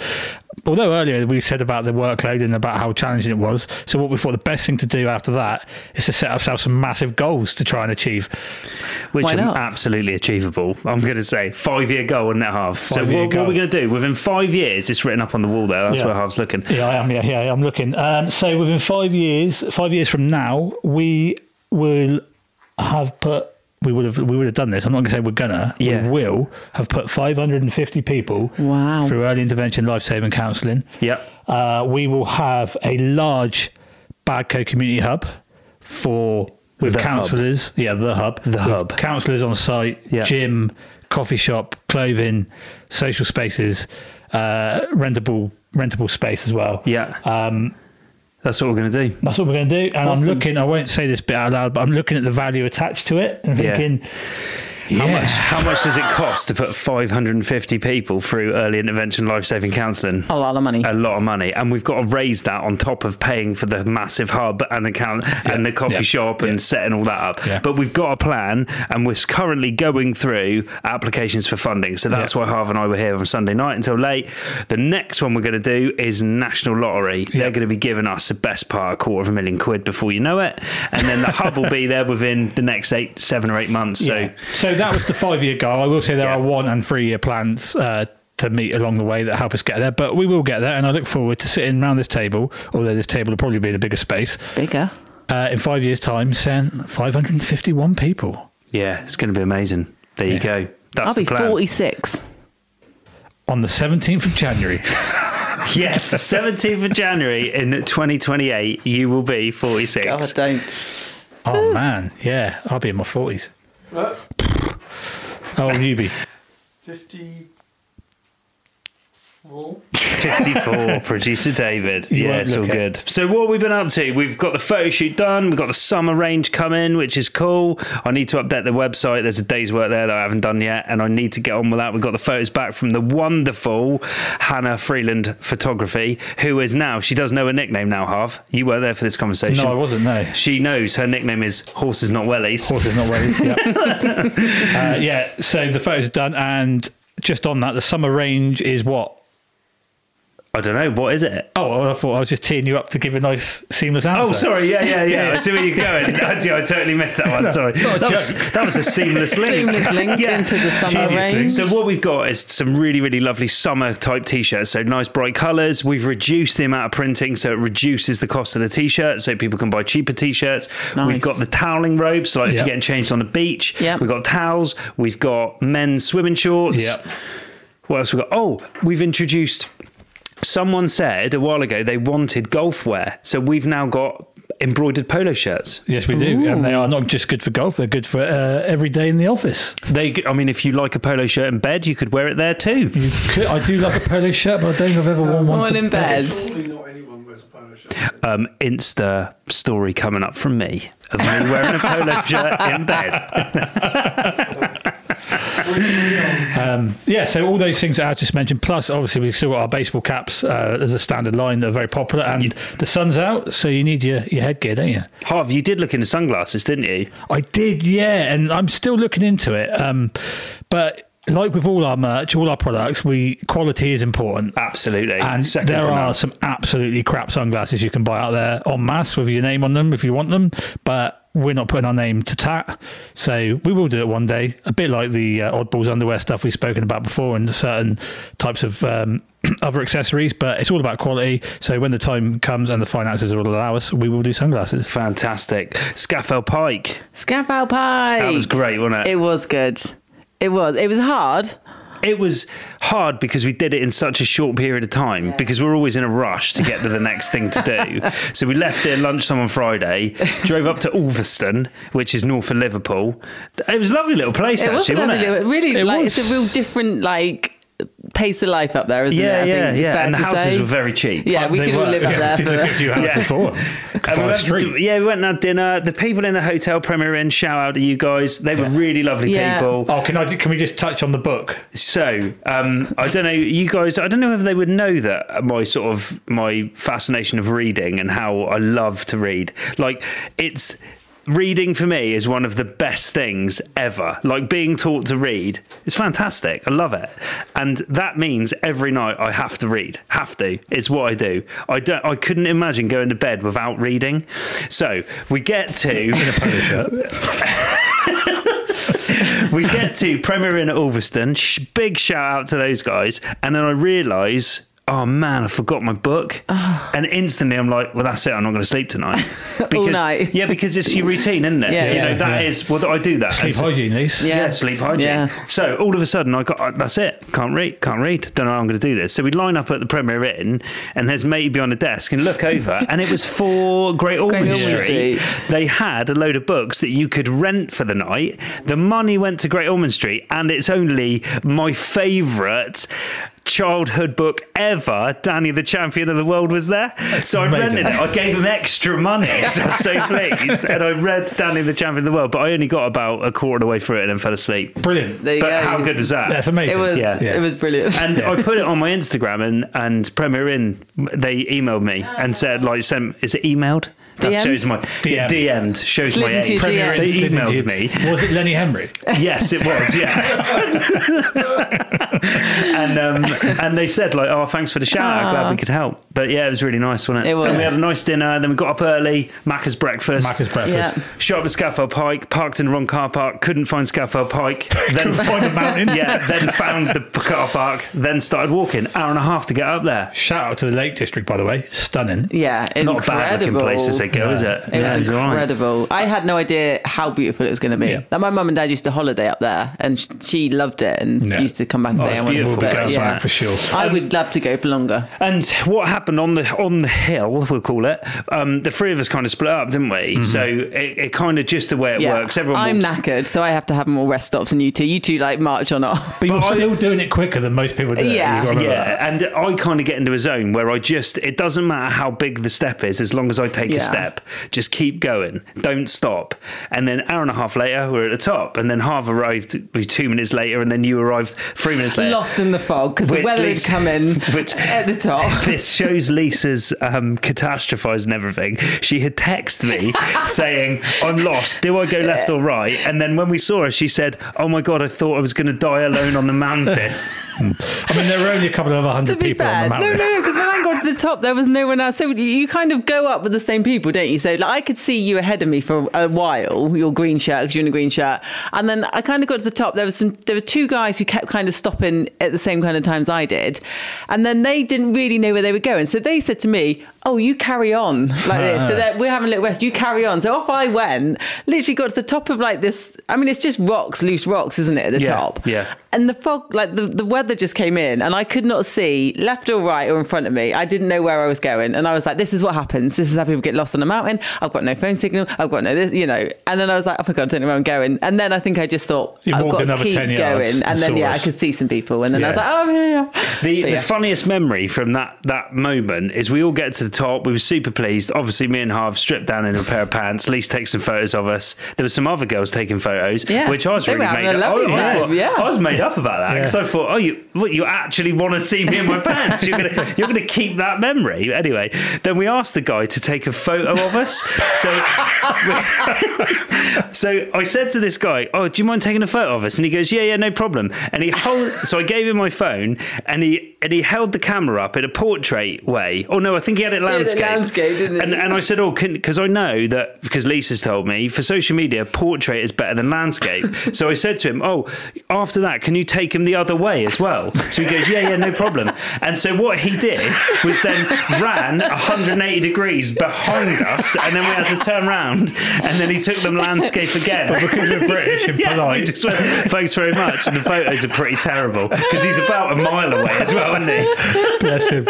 although earlier we said about the workload and about how challenging it was, so what we thought the best thing to do after that is to set ourselves some massive goals to try and achieve. which are absolutely achievable. I'm going to say five year goal and a half. So Five-year what, what, are we going to do within five years? It's written up on the wall there. That's Yeah. where Harv's looking. Yeah, I am. Yeah, yeah, I'm looking. Um, so within five years, five years from now, we will have put. We would have. We would have done this. I'm not going to say we're gonna. Yeah. We will have put 550 people Wow. through early intervention life saving counselling. Yep. Uh, we will have a large BadCo community hub for with The hub. counsellors. Yeah, the hub. The hub. Counsellors on site. Yeah. Gym, coffee shop, clothing, social spaces, uh, rentable rentable space as well. Yeah. Um, That's what we're going to do. that's what we're going to do. And Awesome. I'm looking. I won't say this bit out loud, but I'm looking at the value attached to it and Yeah. Thinking, How much? How much does it cost to put 550 people through early intervention life saving counselling? A lot of money. A lot of money, and we've got to raise that on top of paying for the massive hub and the count and the coffee yeah, shop and yeah. setting all that up. Yeah. But we've got a plan, and we're currently going through applications for funding. So that's Yeah. why Harv and I were here on Sunday night until late. The next one we're going to do is National Lottery. They're going to be giving us the best part, a quarter of a million quid before you know it, and then the hub will be there within the next eight, seven or eight months. So. Yeah. So that was the five year goal. I will say there Yeah. are one and three year plans uh, to meet along the way that help us get there, but we will get there. And I look forward to sitting around this table, although this table will probably be in a bigger space, Bigger. uh, in five years' time, saying 551 people Yeah, it's going to be amazing. There you go. That's I'll the be plan. 46. on the 17th of January. Yes, the 17th of January in 2028, you will be 46. God, don't. oh, man. Yeah, I'll be in my 40s. What? Oh, How old will you be? 50. 54, producer David. You yeah, it's all look it. good. So, what we've been up to? We've got the photo shoot done. We've got the summer range coming, which is cool. I need to update the website. There's a day's work there that I haven't done yet, and I need to get on with that. We've got the photos back from the wonderful Hannah Freeland Photography, who is now, she does know a nickname now, Harv. You weren't there for this conversation. No, I wasn't, no. She knows her nickname is Horses Not Wellies. Horses not ways. Yeah. uh, yeah. So the photos are done, and just on that, the summer range is what? I don't know. What is it? Oh, I thought I was just teeing you up to give a nice seamless oh, answer. Oh, sorry. Yeah, yeah, yeah. I see where you're going. I, I totally missed that one. Sorry. That was, that was a seamless link. Seamless link Yeah. into the summer Genius link. range. So what we've got is some really, really lovely summer type t-shirts. So nice bright colours. We've reduced the amount of printing, so it reduces the cost of the t-shirt, so people can buy cheaper t-shirts. Nice. We've got the toweling robes, so like if you're getting changed on the beach. Yep. We've got towels. We've got men's swimming shorts. Yep. What else we got? Oh, we've introduced. Someone said a while ago they wanted golf wear, so we've now got embroidered polo shirts. Yes, we do, and they are not just good for golf; they're good for uh, every day in the office. They, I mean, if you like a polo shirt in bed, you could wear it there too. You could, I do like a polo shirt, but I don't think I've ever worn one. One in bed. Surely not anyone wears a polo shirt. Um, Insta story coming up from me of me wearing a polo shirt in bed. Um, yeah, so all those things that I just mentioned, plus obviously we've still got our baseball caps uh, as a standard line that are very popular, and the sun's out, so you need your, your headgear, don't you? Harv, you did look into sunglasses, didn't you? I did, yeah, and I'm still looking into it. Um, but like with all our merch, all our products, we quality is important. Absolutely. And Second there to none. are some absolutely crap sunglasses you can buy out there en masse with your name on them if you want them. But we're not putting our name to tat. So we will do it one day, a bit like the uh, Oddballs underwear stuff we've spoken about before and certain types of um, other accessories. But it's all about quality. So when the time comes and the finances will allow us, we will do sunglasses. Fantastic. Scafell Pike. Scaffold pie. That was great, wasn't it? It was good. It was. It was hard. It was hard because we did it in such a short period of time because we're always in a rush to get to the next thing to do. So we left here lunchtime on Friday, drove up to Ulverston, which is north of Liverpool. It was a lovely little place, It was actually, wasn't lovely. it? Really, It like was. it's a real different like pace of life up there, isn't Yeah, it? I yeah, think it's yeah. And the houses say. were very cheap. Yeah, we They could all were. live up Yeah, there did look at a few houses Yeah. for. And we went to- yeah, we went and had dinner. The people in the hotel Premier Inn, shout out to you guys. They were really lovely Yeah. people. Oh, can I? Can we just touch on the book? So, um, I don't know, you guys, I don't know if they would know that my sort of my fascination of reading and how I love to read. Like, it's reading for me is one of the best things ever. Like, being taught to read is fantastic. I love it. And that means every night I have to read. Have to. It's what I do. I don't, I couldn't imagine going to bed without reading. So, we get to. In a polo shirt. we get to Premier Inn at Ulverston. Sh- big shout out to those guys. And then I realise, oh man, I forgot my book. And instantly I'm like, well, that's it. I'm not going to sleep tonight. Because, night. Yeah, because it's your routine, isn't it? Yeah, you yeah, know, that yeah. is well, I do that. Sleep so- hygiene, Lise. Yeah. yeah, sleep hygiene. Yeah. So all of a sudden, I got uh, that's it. Can't read. Can't read. Don't know how I'm going to do this. So we line up at the Premier Inn, and there's matey behind the desk, and look over, and it was for Great Ormond Ormond Street. Street. They had a load of books that you could rent for the night. The money went to Great Ormond Street, and it's only my favourite. Childhood book ever, Danny the Champion of the World was there. so I amazing. rented it. I gave him extra money. So I was so pleased. And I read Danny the Champion of the World, but I only got about a quarter of the way through it and then fell asleep. Brilliant. There you But go. how good was that? That's amazing. It was. Yeah. It was brilliant. And I put it on my Instagram, and and Premier Inn they emailed me and said like sent is it emailed? That DM'd? shows my yeah, DM. DM'd shows Slid my into age. your Premier They Inn slid emailed you. me. Was it Lenny Henry? Yes, it was. Yeah. and um, and they said like, oh, thanks for the shout out. Glad we could help. But yeah, it was really nice, wasn't it? It was. And we had a nice dinner. And then we got up early. Macca's breakfast. Macca's breakfast. Yeah. Shot up at Scafell Pike, parked in the wrong car park, couldn't find Scafell Pike, then Find a mountain. yeah, then found the car park, then started walking. Hour and a half to get up there. Shout out to the Lake District, by the way. Stunning. yeah, incredible. Not a bad looking place to say go, is it? It yeah, was it's all right. incredible. I had no idea how beautiful it was going to be. Yeah. Like my mum and dad used to holiday up there, and sh- she loved it and Yeah. used to come back and Oh, say, it's "I want to beautiful. go." We'll go yeah. for sure. I would love to go for longer. And what happened on the on the hill, we'll call it. Um, the three of us kind of split up, didn't we? So it, it kind of just the way it Yeah, works. Everyone I'm walks- knackered, so I have to have more rest stops than you two. You two like march on off. But you're But I- still doing it quicker than most people do. Yeah. You've got to remember that. Yeah, and I kind of get into a zone where I just, it doesn't matter how big the step is, as long as I take a Yeah. Step, just keep going, don't stop. And then hour and a half later, we're at the top. And then Harv arrived two minutes later, and then you arrived three minutes later. Lost in the fog because the weather leads- had come in which- at the top. this shows Lisa's um, catastrophizing everything. She had texted me saying, I'm lost. Do I go left or right? And then when we saw her, she said, Oh my God, I thought I was going to die alone on the mountain. I mean, there were only a couple of other to hundred be people on fair, the no, mountain. no, because when I got to the top, there was no one else. So you- you kind of go up with the same people, don't you? So like, I could see you ahead of me for a while, your green shirt, because you're in a green shirt, and then I kind of got to the top. There was some, there were two guys who kept kind of stopping at the same kind of times I did, and then they didn't really know where they were going. So they said to me, oh, you carry on like this. So that we're having a little rest. You carry on. So off I went. Literally got to the top of like this. I mean, it's just rocks, loose rocks, isn't it, at the Yeah, top? yeah. And the fog, like the, the weather just came in, and I could not see left or right or in front of me. I didn't know where I was going, and I was like, "This is what happens. This is how people get lost on a mountain. I've got no phone signal. I've got no this, you know." And then I was like, "Oh my god, I don't know where I'm going." And then I think I just thought, You "I've got to keep 10 going." And and then yeah, I could see some people, and then I was like, "Oh, I'm here." The, But the yeah. funniest memory from that that moment is we all get to the top. We were super pleased. Obviously, me and Harv stripped down in a pair of pants. Lise takes some photos of us. There were some other girls taking photos, Yeah. which I was They really made up. I was, thought- yeah. I was made up about that because Yeah. I thought, oh, you what, you actually want to see me in my pants? You're gonna you're gonna keep that memory anyway. Then we asked the guy to take a photo of us. So so I said to this guy, "Oh, do you mind taking a photo of us?" And he goes, "Yeah, yeah, no problem." And he hold, so I gave him my phone, and he and he held the camera up in a portrait way. Oh no, I think he had it landscape. landscape, didn't he? And and I said, "Oh, because I know that because Lisa's told me for social media, portrait is better than landscape." so I said to him, "Oh, after that, can you take him the other way as well?" So he goes, "Yeah, yeah, no problem." And so what he did was then ran 180 degrees behind us, and then we had to turn around, and then he took them landscape again. But because we're British and Yeah, we polite, just went, thanks very much. And the photos are pretty terrible because he's about a mile away as well, isn't he? Bless him.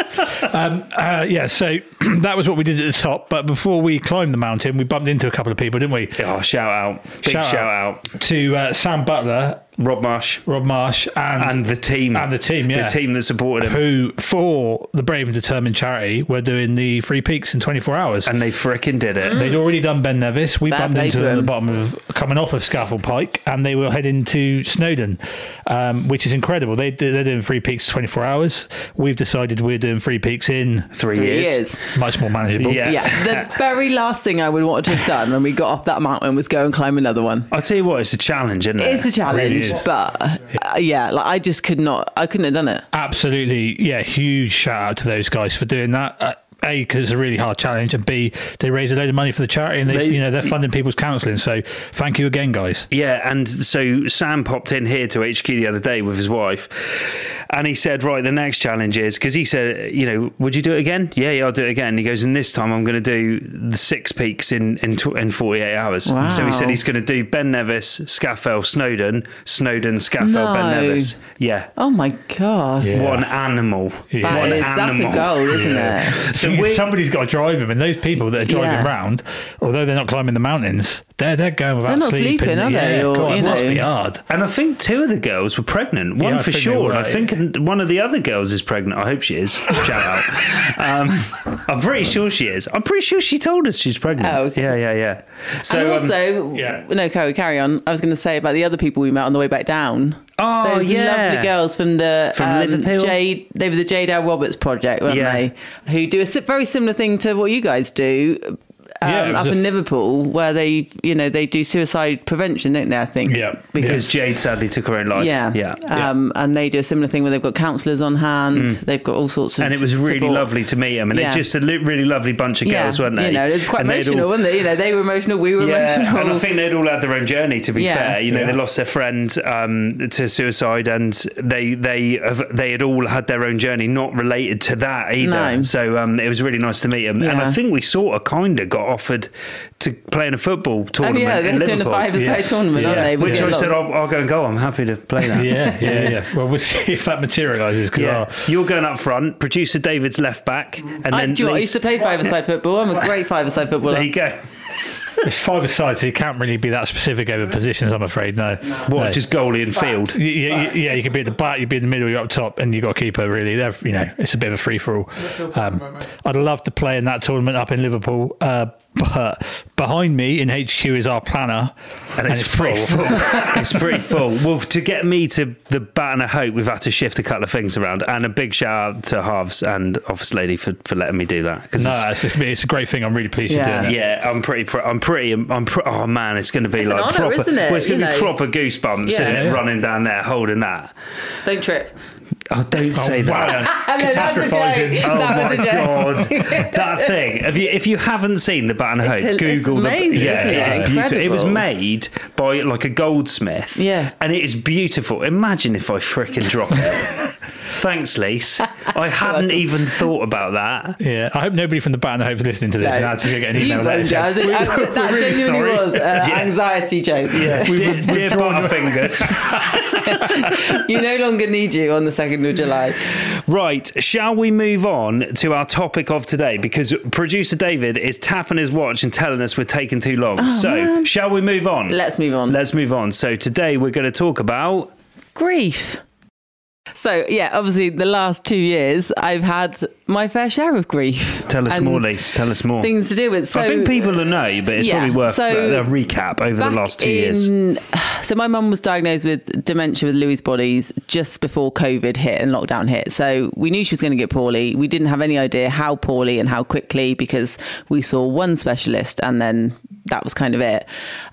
Um, uh, yeah, so that was what we did at the top. But before we climbed the mountain, we bumped into a couple of people, didn't we? Oh, shout out. Big shout, out. to uh, Sam Butler, Rob Marsh Rob Marsh, and, and the team. and the team, yeah. The team that supported him. who, for the Brave and Determined charity, were doing the Three Peaks in 24 hours. And they fricking did it. They'd already done Ben Nevis. We Fair bumped into them at the bottom of coming off of Scafell Pike, and they were heading to Snowdon, um, which is incredible. They, they're doing Three Peaks 24 hours. We've decided we're doing Three Peaks in Three, Three years. years. much more manageable. Yeah. Yeah, the very last thing I would want to have done when we got off that mountain was go and climb another one. I'll tell you what, it's a challenge, isn't it? It's a challenge, is. but uh, yeah, like I just could not. I couldn't have done it. Absolutely, yeah. Huge shout out to those guys for doing that. Uh, a, because it's a really hard challenge, and B, they raise a load of money for the charity, and they, They- you know, they're funding people's counselling. So, thank you again, guys. Yeah, and so Sam popped in here to HQ the other day with his wife, and he said, "Right, the next challenge is because he said, you know, would you do it again? Yeah, yeah, I'll do it again." He goes, "And this time I'm going to do the six peaks in in, tw- in 48 hours." Wow. So he said he's going to do Ben Nevis, Scafell, Snowdon, Snowdon, Scafell, Ben Nevis. Yeah. Oh my god, Yeah. What an animal! Yeah. What that an is that's a animal. goal, isn't Yeah. it? So So we- somebody's got to drive them, and those people that are driving Yeah. round, although they're not climbing the mountains, they're they're going without sleeping. They're not sleeping. sleeping, are yeah, they? Or, God, it you must be hard. And I think two of the girls were pregnant. One Yeah, for sure. were, and I think one of the other girls is pregnant. I hope she is. Shout out. Um, I'm pretty sure she is. I'm pretty sure she told us she's pregnant. Oh, okay. Yeah, yeah, yeah. So and um, also, yeah. no, carry, carry on. I was going to say about the other people we met on the way back down. Oh, Those yeah. lovely girls from the From um, Liverpool? Jade. They were the Jade L. Roberts project, weren't Yeah. they? Who do a very similar thing to what you guys do. Um, Yeah, up in f- Liverpool, where they, you know, they do suicide prevention, don't they? I think. Yeah. because Jade sadly took her own life. Yeah, yeah. Um, and they do a similar thing where they've got counsellors on hand. They've got all sorts of. Mm. and it was really support. lovely to meet them. And Yeah. they're just a li- really lovely bunch of girls, weren't they? You know, it was quite And they'd all- emotional, wasn't it? You know, they were emotional, we were Yeah, emotional. and I think they'd all had their own journey. To be Yeah. fair, you know, Yeah. they lost their friend um, to suicide, and they they have, they had all had their own journey, not related to that either. No. So um, it was really nice to meet them, and I think we sort of kind of got offered to play in a football tournament. Oh tournament yeah, they're in doing a five-a-side Yes. tournament, aren't Yeah. they? With Which the I said. I'll, I'll go and go. I'm happy to play that. Yeah, yeah, yeah. Well, we'll see if that materialises. Because Yeah, you're going up front. Producer David's left back, and I, then do you know I used to play five-a-side football. I'm a great five-a-side footballer. there you go. It's five aside, so you can't really be that specific over positions. I'm afraid. No. What? No. Just goalie and field. Y- Yeah, yeah, you can be at the back, you can be in the middle, you're up top, and you got a keeper. Really, They're, you know, it's a bit of a free for all. Um, I'd love to play in that tournament up in Liverpool, uh, but behind me in HQ is our planner, and it's, pretty full. full. it's pretty full. Well, to get me to the Baton of Hope, we've had to shift a couple of things around. And a big shout out to Harves and Office Lady for, for letting me do that. Because No, it's, just, it's a great thing. I'm really pleased Yeah. you're doing it. yeah, I'm pretty. Pr- I'm pretty. I'm. Pr- oh man, it's going to be It's an like honour, proper. isn't it? Well, it's going to be know. proper goosebumps Yeah. isn't it, Yeah. running down there holding that. Don't trip. Oh, don't oh, say that. wow. And then that's a Catastrophising. joke. Oh That my was a joke. god, that thing! If you if you haven't seen the Baton of Hope, It's- it's Google amazing, the yeah, isn't it? it's beautiful. It was made by like a goldsmith, Yeah. and it is beautiful. Imagine if I fricking drop it. Thanks, Lise. I hadn't even thought about that. Yeah, I hope nobody from the band Baton Hope's listening to this No. and actually get an You email. won't, that Jazz. It- that we're really genuinely sorry. was an Yeah. anxiety joke. Yeah, we Dear, dear Butterfingers. You no longer need you on the 2nd of July. Right, shall we move on to our topic of today? Because producer David is tapping his watch and telling us we're taking too long. Oh, so, shall we move on? Let's move on. Let's move on. So, today we're going to talk about. grief. So, yeah, obviously, the last two years, I've had my fair share of grief. Tell us more, Lise. Tell us more. Things to do with. So, I think people will know, but it's yeah, probably worth so a, a recap over the last two years. So my mum was diagnosed with dementia with Lewy bodies just before COVID hit and lockdown hit. So we knew she was going to get poorly. We didn't have any idea how poorly and how quickly because we saw one specialist and then that was kind of it.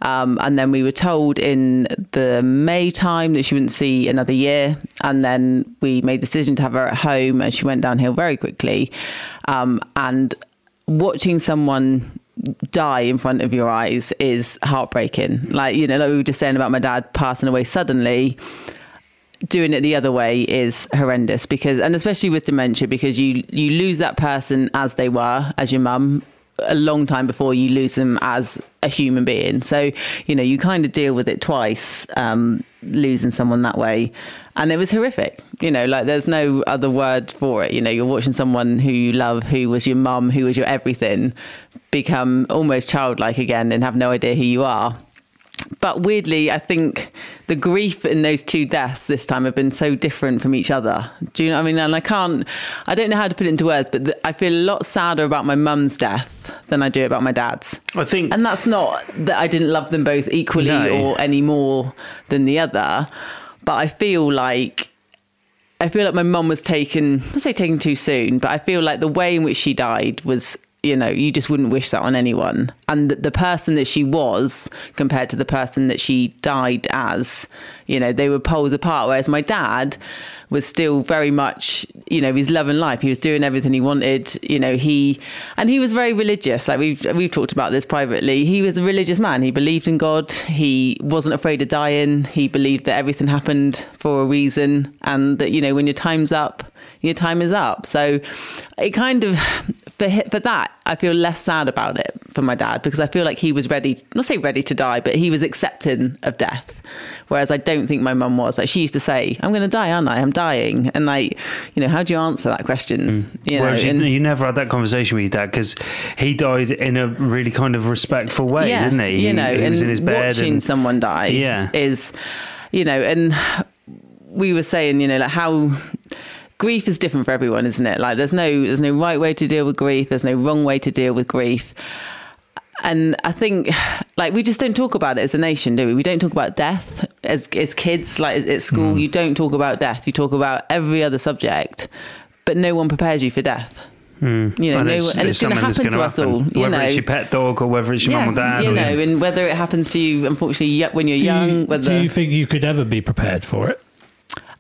Um, and then we were told in the May time that she wouldn't see another year. And then we made the decision to have her at home and she went downhill very quickly. Um, and watching someone die in front of your eyes is heartbreaking. Like, you know, like we were just saying about my dad passing away suddenly. Doing it the other way is horrendous because, and especially with dementia, because you you lose that person as they were, as your mum, a long time before you lose them as a human being. So, you know, you kind of deal with it twice, um, losing someone that way. And it was horrific. You know, like there's no other word for it. You know, you're watching someone who you love, who was your mum, who was your everything, become almost childlike again and have no idea who you are. But weirdly, I think the grief in those two deaths this time have been so different from each other. Do you know what I mean? And I can't, I don't know how to put it into words, but th- I feel a lot sadder about my mum's death than I do about my dad's. I think. And that's not that I didn't love them both equally No. or any more than the other, but I feel like I feel like my mum was taken, I say taken too soon, but I feel like the way in which she died was, you know, you just wouldn't wish that on anyone. And the, person that she was compared to the person that she died as, you know, they were poles apart. Whereas my dad was still very much, you know, his love and life. He was doing everything he wanted. You know, he and he was very religious. Like we've we've talked about this privately. He was a religious man. He believed in God. He wasn't afraid of dying. He believed that everything happened for a reason, and that you know when your time's up, your time is up. So it kind of for for that, I feel less sad about it for my dad because I feel like he was ready, not say ready to die, but he was accepting of death. Whereas I don't think my mum was. Like she used to say, "I'm going to die, aren't I? I'm dying." And like, you know, how do you answer that question? Mm. You know, you, and- you never had that conversation with your dad because he died in a really kind of respectful way, didn't he? You know, he, he was in his bed. watching And, someone die Yeah. is, you know, and we were saying, you know, like how grief is different for everyone, isn't it? Like there's no there's no right way to deal with grief. There's no wrong way to deal with grief. And I think, like, we just don't talk about it as a nation, do we? We don't talk about death as as kids. Like at school, Mm. you don't talk about death. You talk about every other subject, but no one prepares you for death. You know, Mm. and no, it's, and it's, going to happen to us happen. all. You whether know, it's your pet dog or whether it's your mum or dad. you or, know, and whether it happens to you, unfortunately, y- when you're Do young, you, whether do you think you could ever be prepared for it?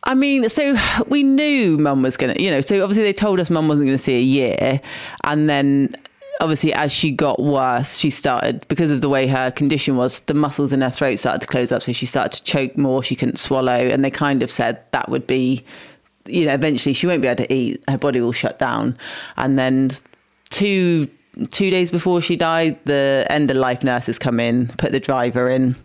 I mean, so we knew mum was going to, you know, so obviously they told us mum wasn't going to see a year. And then obviously as she got worse, she started, because of the way her condition was, the muscles in her throat started to close up. So she started to choke more. She couldn't swallow. And they kind of said that would be, you know, eventually she won't be able to eat. Her body will shut down. And then two, two days before she died, the end of life nurses come in, put the driver in.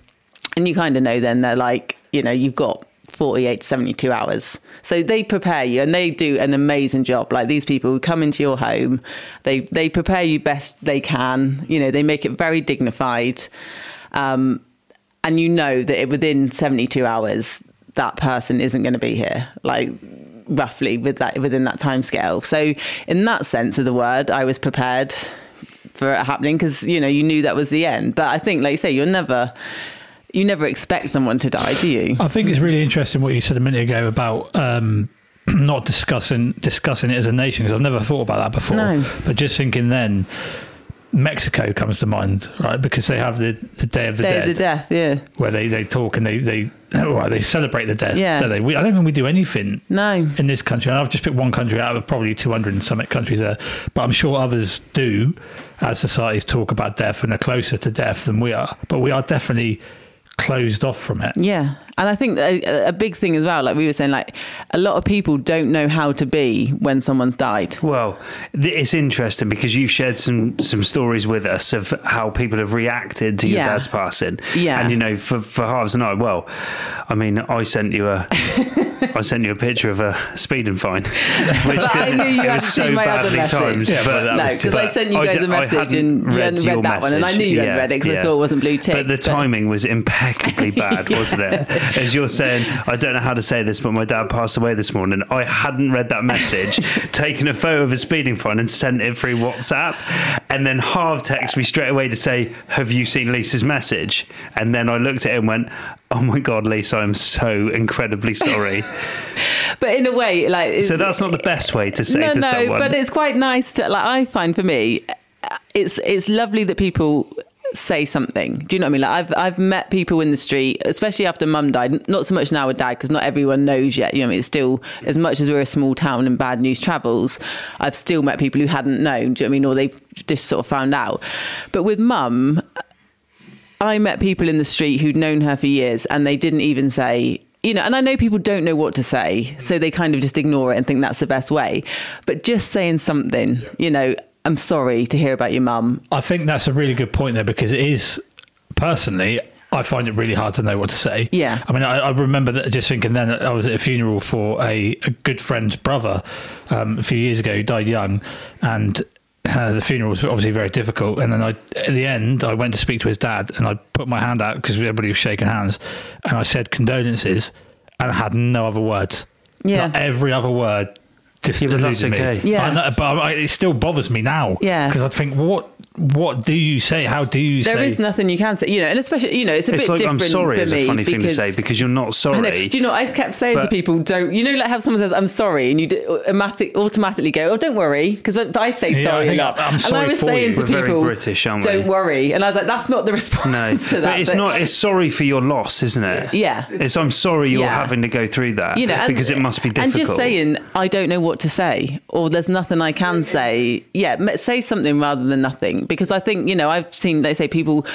And you kind of know then they're like, you know, you've got 48 to 72 hours. So they prepare you and they do an amazing job. Like these people who come into your home, they, they prepare you best they can. You know, they make it very dignified. Um, and you know that it, within 72 hours, that person isn't going to be here. Like, roughly with that within that time scale. So in that sense of the word, I was prepared for it happening because you know you knew that was the end. But I think, like you say, you're never you never expect someone to die, do you? I think it's really interesting what you said a minute ago about um, not discussing discussing it as a nation because I've never thought about that before. No. But just thinking then, Mexico comes to mind, right? Because they have the, the Day of the Day Dead, of the death, yeah. where they, they talk and they they well, they celebrate the dead. Yeah. don't they? We, I don't think we do anything No. in this country. And I've just picked one country out of probably 200 and some countries there, but I'm sure others do as societies talk about death and are closer to death than we are. But we are definitely closed off from it. Yeah. And I think a, a big thing as well, like we were saying, like a lot of people don't know how to be when someone's died. Well, it's interesting because you've shared some some stories with us of how people have reacted to your Yeah. dad's passing. Yeah. And you know, for for Harves and I, well, I mean, I sent you a I sent you a picture of a speeding fine, which But I knew you it had was so seen my other badly message. timed. Yeah, but that no, was because good. I sent you guys d- a I message hadn't and you read hadn't your read that one, and I knew you hadn't read it because I saw it wasn't blue tick. But the timing was impeccably bad, wasn't it? As you're saying, I don't know how to say this, but my dad passed away this morning. I hadn't read that message, taken a photo of a speeding fine and sent it through WhatsApp. And then Harv texted me straight away to say, Have you seen Lisa's message? And then I looked at it and went, Oh my God, Lisa, I'm so incredibly sorry. But in a way, like so that's not the best way to say no, to no, someone. but it's quite nice to like. I find for me, it's it's lovely that people say something. Do you know what I mean? Like I've I've met people in the street, especially after Mum died. Not so much now with Dad because not everyone knows yet. You know, what I mean, it's still as much as we're a small town and bad news travels. I've still met people who hadn't known. Do you know what I mean? Or they've just sort of found out. But with Mum, I met people in the street who'd known her for years and they didn't even say, you know, and I know people don't know what to say, so they kind of just ignore it and think that's the best way. But just saying something, you know, I'm sorry to hear about your mum. I think that's a really good point there because it is personally. I find it really hard to know what to say. Yeah. I mean, I, I remember that just thinking then I was at a funeral for a, a good friend's brother um, a few years ago who died young, and uh, the funeral was obviously very difficult. And then I, at the end, I went to speak to his dad, and I put my hand out because everybody was shaking hands, and I said condolences, and I had no other words. Yeah. Like, every other word. Just Yeah, but that's eluded me. okay. Yeah. I know, but I, it still bothers me now. Yeah. because I think what what do you say? How do you There say? is nothing you can say, you know, and especially, you know, it's a it's bit like, I'm sorry for is me a funny thing to because- say because you're not I know. sorry. Do you know? I've kept saying to But- people, "Don't." You know, like how someone says, "I'm sorry," and you do, automatic, automatically go, "Oh, don't worry," because I, I say Yeah, sorry a think lot. I'm and sorry I was for saying you. to We're very people, British, aren't we? "Don't worry," and I was like, "That's not the response No, to that." but it's not. It's sorry for your loss, isn't it? Yeah. It's I'm sorry you're Yeah. having to go through that. you know, and, because it must be difficult. And just saying, I don't know what to say, or there's nothing I can say. Yeah, m- say something rather than nothing, because I think you know I've seen, let's say, people.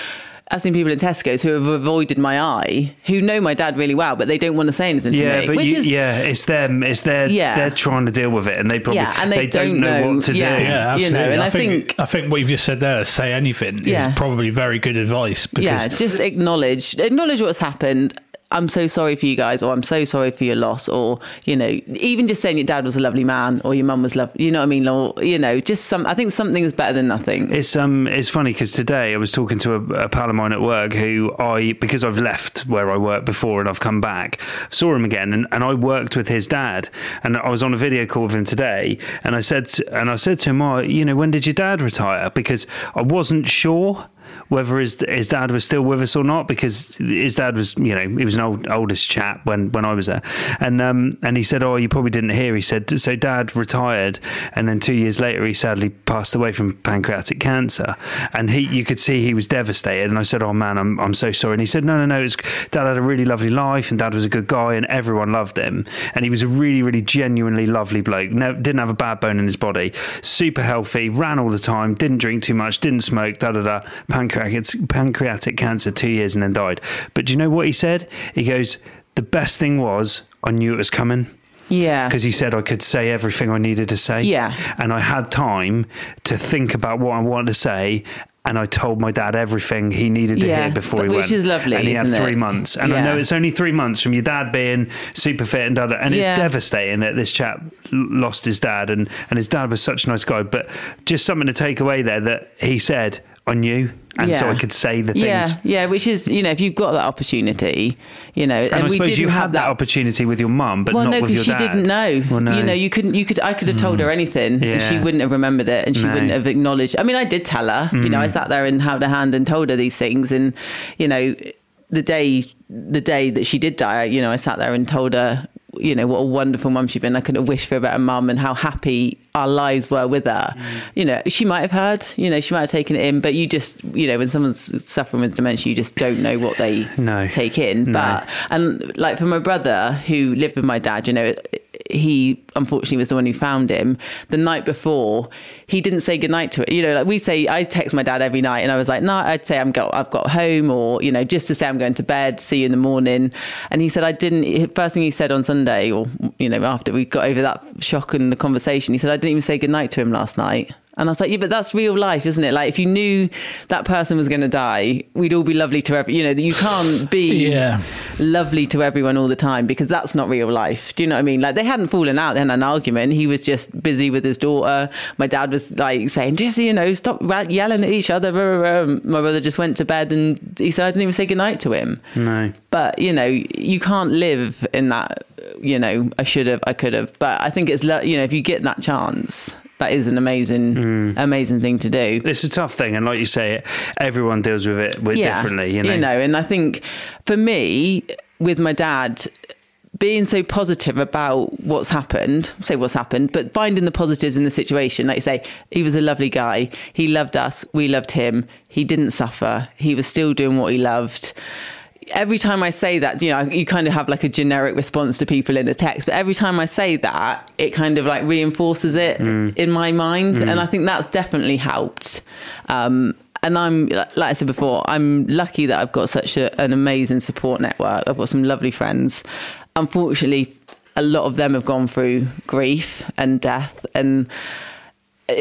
I've seen people in Tesco's who have avoided my eye, who know my dad really well, but they don't want to say anything to Yeah, me. but which you, is, yeah, it's them. It's their. Yeah. They're trying to deal with it, and they probably Yeah, and they don't, don't know, know- what to yeah. do. yeah, you absolutely. know, and I, I think, think- I think what you've just said there, say anything, Yeah. is probably very good advice. Because yeah, just acknowledge acknowledge what's happened. I'm so sorry for you guys, or I'm so sorry for your loss, or you know, even just saying your dad was a lovely man, or your mum was lovely. You know what I mean? Or you know, just some. I think something is better than nothing. It's um it's funny because today I was talking to a, a pal of mine at work who I because I've left where I worked before and I've come back saw him again and, and I worked with his dad and I was on a video call with him today and I said to, and I said to him oh you know when did your dad retire because I wasn't sure whether his his dad was still with us or not because his dad was you know he was an old oldest chap when when I was there. And um and he said oh you probably didn't hear he said. So dad retired and then two years later he sadly passed away from pancreatic cancer. And he you could see he was devastated. And I said oh man I'm I'm so sorry. And he said no no no it's dad had a really lovely life and dad was a good guy and everyone loved him. And he was a really really genuinely lovely bloke. No, didn't have a bad bone in his body. Super healthy ran all the time didn't drink too much didn't smoke da da da pancreatic pancreatic cancer two years and then died but do you know what he said he goes the best thing was I knew it was coming Yeah, because he said I could say everything I needed to say. Yeah. And I had time to think about what I wanted to say. And I told my dad everything he needed to Yeah, hear before he which went. is lovely, And he had three it? months. And I know it's only three months from your dad being super fit and da. And it's devastating that this chap lost his dad. And, and his dad was such a nice guy. But just something to take away there that he said, I knew. And so I could say the things. yeah, yeah. Which is, you know, if you've got that opportunity, you know, and, And, I we suppose you have had that opportunity with your mum, but well, not no, with your because she dad. didn't know. Well, no. You know, you couldn't. You could. I could have told hmm. her anything, and she wouldn't have remembered it, and she No. wouldn't have acknowledged. I mean, I did tell her. You know, I hmm. sat there and held her hand and told her these things, and you know, the day the day that she did die, you know, I sat there and told her. You know what a wonderful mum she'd been. I couldn't have wished for a better mum, and how happy our lives were with her. Mm. You know, she might have heard. You know, she might have taken it in, but you just, you know, when someone's suffering with dementia, you just don't know what they No. take in. No. But and like for my brother who lived with my dad, you know, he unfortunately was the one who found him. The night before, he didn't say goodnight to it. You know, like we say, I text my dad every night, and I was like, "No, nah, I'd say I'm got, I've got home, or you know, just to say I'm going to bed. See you in the morning." And he said, "I didn't." First thing he said on Sunday, or you know, after we got over that shock and the conversation, he said, "I didn't even say goodnight to him last night." And I was like, yeah, but that's real life, isn't it? Like, if you knew that person was going to die, we'd all be lovely to every, you know, you can't be Yeah. lovely to everyone all the time because that's not real life. Do you know what I mean? Like, they hadn't fallen out, they had an argument. He was just busy with his daughter. My dad was like saying, just, you know, stop yelling at each other. My brother just went to bed and he said, I didn't even say goodnight to him. No. But, you know, you can't live in that, you know, I should have, I could have. But I think it's, you know, if you get that chance, that is an amazing, mm. amazing thing to do. It's a tough thing, and like you say, everyone deals with it with differently. You know? You know, and I think for me, with my dad, being so positive about what's happened, say what's happened, but finding the positives in the situation. Like you say, he was a lovely guy. He loved us. We loved him. He didn't suffer. He was still doing what he loved every time I say that, you know, you kind of have like a generic response to people in a text, but every time I say that, it kind of like reinforces it Mm. in my mind. And I think that's definitely helped. Um, and I'm, like I said before, I'm lucky that I've got such a, an amazing support network. I've got some lovely friends. Unfortunately, a lot of them have gone through grief and death and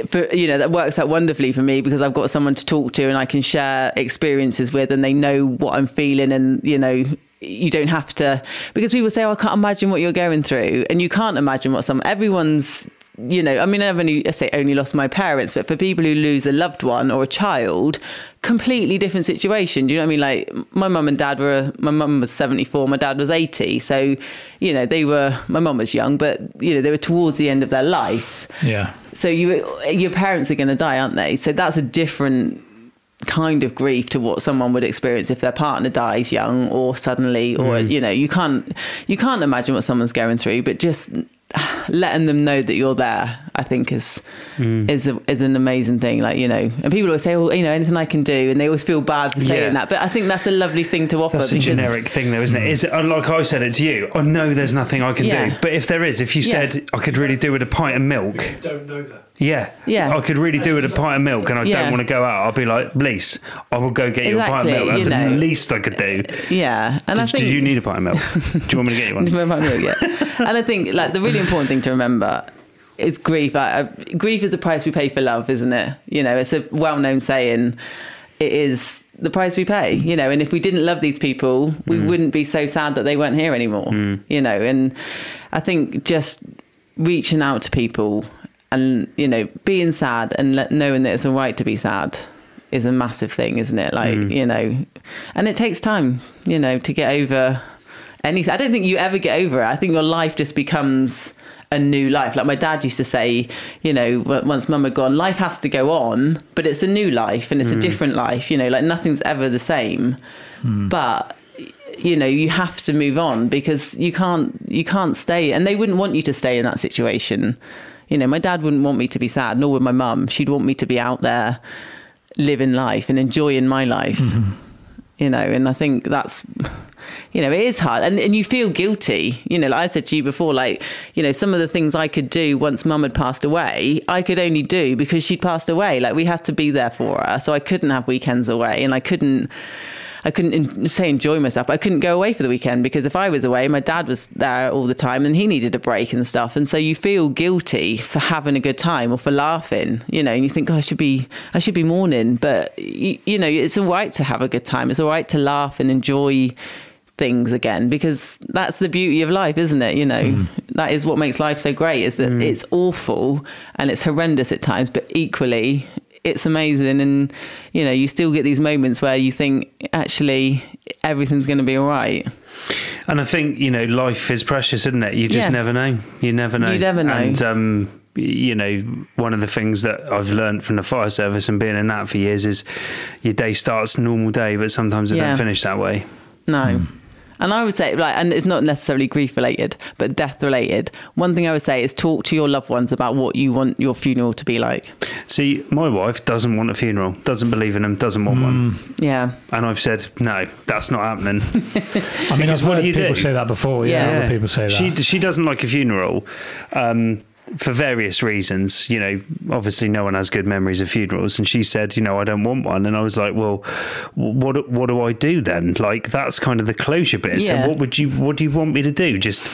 for you know that works out wonderfully for me because I've got someone to talk to and I can share experiences with and they know what I'm feeling and you know you don't have to because people say oh, I can't imagine what you're going through. And you can't imagine what some everyone's you know I mean I've only I say only lost my parents but for people who lose a loved one or a child completely different situation. Do you know what I mean? Like my mum and dad were my mum was 74 my dad was 80 so you know they were my mum was young but you know they were towards the end of their life. Yeah. so you your parents are going to die aren't they? So that's a different kind of grief to what someone would experience if their partner dies young or suddenly or mm. you know you can't you can't imagine what someone's going through but just letting them know that you're there i think is mm. is a, is an amazing thing like you know and people always say well you know anything i can do and they always feel bad for saying Yeah. that but i think that's a lovely thing to offer That's a generic thing, though, isn't it? Mm. Is it like I said it to you? I know there's nothing I can Yeah. do, but if there is, if you Yeah. said I could really do with a pint of milk, You don't know that. Yeah, Yeah. I could really do with a pint of milk, and I Yeah. don't want to go out. I'll be like, please, I will go get you a pint of Exactly, milk. That's you the know. least I could do. yeah and i Did, think did you need a pint of milk? do you want me to get you one? and I think like the really important thing to remember is grief. I, I, grief is the price we pay for love, isn't it? You know, it's a well-known saying. It is the price we pay, you know. And if we didn't love these people, we mm. wouldn't be so sad that they weren't here anymore, mm. you know. And I think just reaching out to people and you know being sad and let, knowing that it's all right to be sad is a massive thing, isn't it? Like mm. you know, and it takes time, you know, to get over anything. I don't think you ever get over it. I think your life just becomes a new life. Like my dad used to say, you know, once mum had gone, life has to go on, but it's a new life and it's a mm. different life, you know, like nothing's ever the same. Mm. But you know, you have to move on because you can't you can't stay and they wouldn't want you to stay in that situation. You know, my dad wouldn't want me to be sad, nor would my mum. She'd want me to be out there living life and enjoying my life. Mm-hmm. You know, and I think that's you know, it is hard and, and you feel guilty. You know, like I said to you before, like, you know, some of the things I could do once mum had passed away, I could only do because she'd passed away. Like we had to be there for her. So I couldn't have weekends away and I couldn't I couldn't en- say enjoy myself. I couldn't go away for the weekend because if I was away, my dad was there all the time and he needed a break and stuff. And so you feel guilty for having a good time or for laughing, you know, and you think, God, I should be, I should be mourning. But, you, you know, it's all right to have a good time. It's all right to laugh and enjoy things again because that's the beauty of life isn't it you know mm. that is what makes life so great is that mm. it's awful and it's horrendous at times but equally it's amazing and you know you still get these moments where you think actually everything's going to be all right And I think you know, life is precious, isn't it? You just Yeah. never know. You never know. You never know. And um, you know, one of the things that I've learned from the fire service and being in that for years is your day starts normal day, but sometimes it Yeah. don't finish that way. no And I would say, like, and it's not necessarily grief related, but death related. One thing I would say is talk to your loved ones about what you want your funeral to be like. See, my wife doesn't want a funeral, doesn't believe in them, doesn't want one. Yeah. And I've said, no, that's not happening. I mean, Because I've what heard do you people do? say that before. Yeah, Yeah. other people say that. She, she doesn't like a funeral. Um, for various reasons, you know, obviously no one has good memories of funerals. And she said, you know, I don't want one. And I was like, well, what what do I do then? Like that's kind of the closure bit. Yeah. So what would you what do you want me to do? Just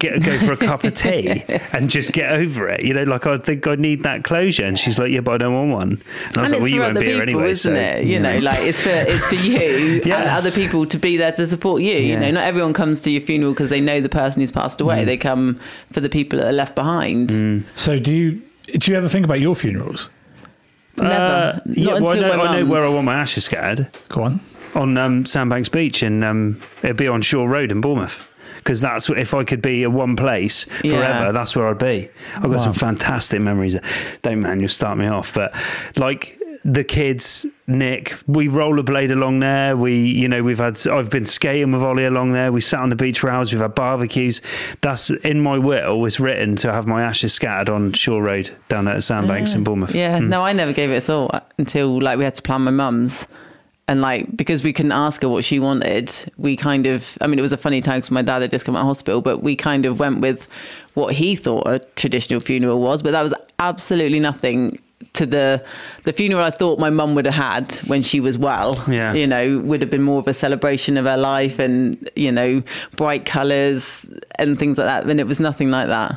get go for a cup of tea and just get over it. You know, like I think I need that closure. And she's like, yeah, but I don't want one. And I was and like, well, you won't other be here people, anyway. isn't so, it? You know, like it's for it's for you Yeah. and other people to be there to support you. You know, not everyone comes to your funeral because they know the person who's passed Mm. away. They come for the people that are left behind. So do you do you ever think about your funerals? Never. Uh, Not yeah, well, I know, my I know where I want my ashes scattered. Go on. on um, Sandbanks Beach, and um, it'd be on Shore Road in Bournemouth. Because that's if I could be at one place Yeah. forever, that's where I'd be. I've got Wow. some fantastic memories. Don't man, you'll start me off. But like the kids, Nick, we rollerblade along there. We, you know, we've had. I've been skating with Ollie along there. We sat on the beach for hours. We've had barbecues. That's in my will. It's written to have my ashes scattered on Shore Road down at Sandbanks in Bournemouth. Yeah, Mm. no, I never gave it a thought until like we had to plan my mum's. And like because we couldn't ask her what she wanted, we kind of I mean it was a funny time because my dad had just come out of hospital, but we kind of went with what he thought a traditional funeral was, but that was absolutely nothing to the the funeral I thought my mum would have had when she was well. Yeah. You know, would have been more of a celebration of her life and, you know, bright colours and things like that. And it was nothing like that.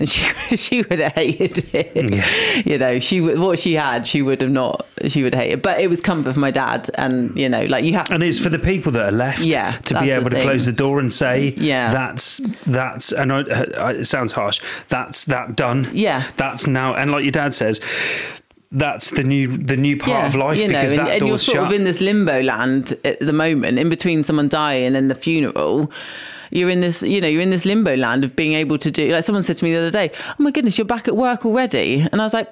And she she would have hated it. You know, she what she had, she would have not. She would hate it. But it was comfort for my dad, and you know, like you have. And it's for the people that are left Yeah, to be able to thing. close the door and say, Yeah. that's, that's, and I, I, it sounds harsh, that's that done. Yeah. That's now, and like your dad says, that's the new, the new part of life you know, because and, that and you're sort shut. of in this limbo land at the moment, in between someone dying and the funeral. You're in this, you know, you're in this limbo land of being able to do. Like someone said to me the other day, "Oh my goodness, you're back at work already," and I was like.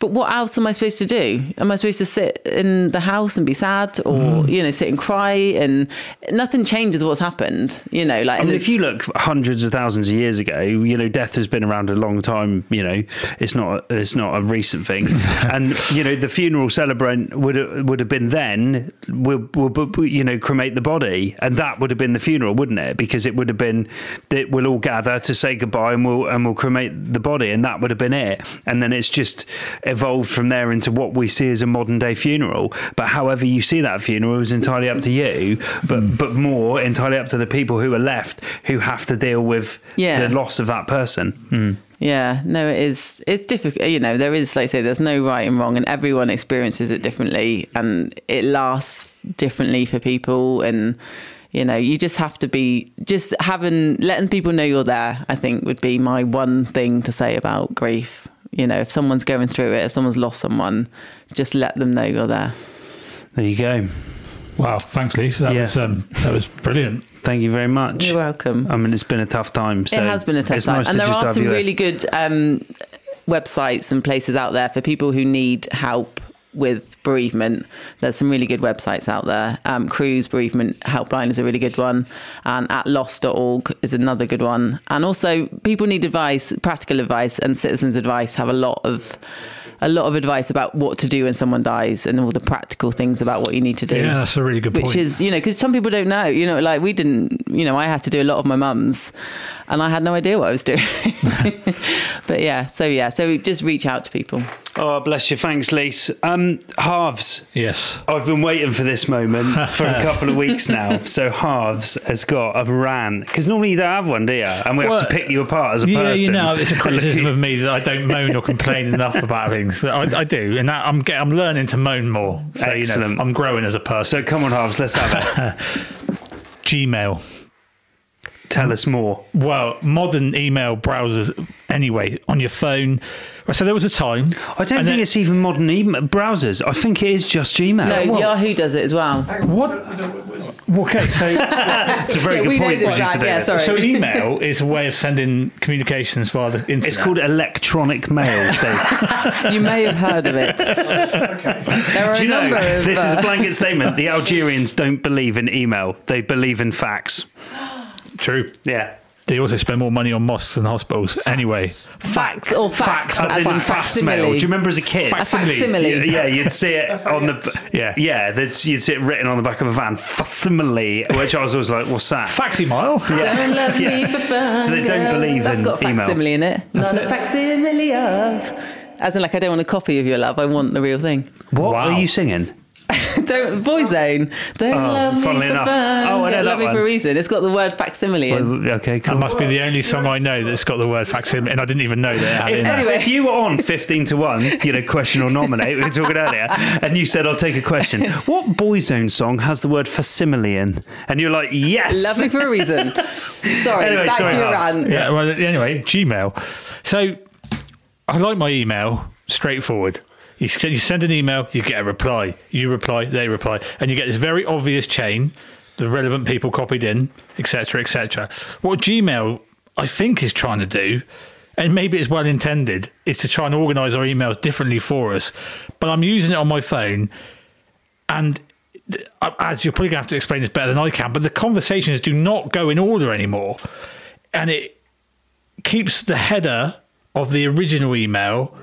But what else am I supposed to do? Am I supposed to sit in the house and be sad, or Mm. you know, sit and cry? And nothing changes what's happened. You know, like I mean, if you look hundreds of thousands of years ago, you know, death has been around a long time. You know, it's not it's not a recent thing. and you know, the funeral celebrant would have, would have been then. Will will you know cremate the body, and that would have been the funeral, wouldn't it? Because it would have been that we'll all gather to say goodbye, and we'll and we'll cremate the body, and that would have been it. And then it's just evolved from there into what we see as a modern day funeral. But however you see that funeral is entirely up to you. But but more entirely up to the people who are left who have to deal with Yeah. the loss of that person. Mm. Yeah, no, it is. It's difficult. You know, there is, like I say, there's no right and wrong, and everyone experiences it differently, and it lasts differently for people. And you know, you just have to be just having letting people know you're there. I think would be my one thing to say about grief. You know, if someone's going through it, if someone's lost someone, just let them know you're there. There you go. Wow, thanks, Lisa. That Yeah. was um, that was brilliant. Thank you very much. You're welcome. I mean, it's been a tough time. So it has been a tough time, nice and to there are some really good um, websites and places out there for people who need help with bereavement. There's some really good websites out there. Um, Cruse Bereavement Helpline is a really good one, and ataloss.org is another good one. And also, people need advice, practical advice, and Citizens Advice have a lot of a lot of advice about what to do when someone dies and all the practical things about what you need to do Yeah, that's a really good which point. Which is you know because some people don't know you know like we didn't you know i had to do a lot of my mum's and i had no idea what i was doing but yeah so yeah so just reach out to people Oh, bless you. Thanks, Lise. Um, Harves. yes. I've been waiting for this moment for a couple of weeks now. So Harves has got a rant because normally you don't have one, do you? And we have to pick you apart as a Yeah, person. you know, it's a criticism of me that I don't moan or complain enough about things. I, I do, and that, I'm get, I'm learning to moan more. So, you know, Excellent. I'm growing as a person. So come on, Harves, let's have it. Gmail. Tell us more. Well, modern email browsers, anyway, on your phone. So there was a time. I don't think then- it's even modern email browsers. I think it is just Gmail. no well- yahoo does it as well What? Okay, so It's a very Yeah, good we know point, this, producer Jack. Yeah, sorry. so email is a way of sending communications via the internet. It's called electronic mail, Dave. You may have heard of it. Okay. There are Do you a know, of. this is uh, a blanket statement. The Algerians don't believe in email. They believe in fax. True. Yeah. They also spend more money on mosques than hospitals. Anyway, Facts or facts. As in a fax mail. Do you remember as a kid? A facsimile. Yeah, you'd see it on the Yeah. yeah. That's you'd see it written on the back of a van, facsimile, which I was always like, "What's that?" Faximile. Don't love me for fun. So they don't girl. believe That's in got a email. facsimile in it. Not a facsimile of. As in, like, I don't want a copy of your love. I want the real thing. What Wow. are you singing? Don't Boyzone. Don't Oh, love me for funnily enough. fun. Oh, I know Don't that love me one. for a reason. It's got the word facsimile in. Okay, That must be the only song I know that's got the word facsimile, and I didn't even know that. It had it If, in there. Anyway. if you were on 15 to 1, you know, question or nominate, we were talking earlier, and you said, I'll take a question. What Boyzone song has the word facsimile in? And you're like, yes. Love me for a reason. Sorry, Anyway, back sorry, to your House. rant. Yeah, well, anyway, Gmail. So I like my email straightforward. You, you send an email, you get a reply. You reply, they reply, and you get this very obvious chain. The relevant people copied in, etc., etc. What Gmail, I think, is trying to do, and maybe it's well intended, is to try and organise our emails differently for us. But I'm using it on my phone, and as you're probably going to have to explain this better than I can, but the conversations do not go in order anymore, and it keeps the header of the original email.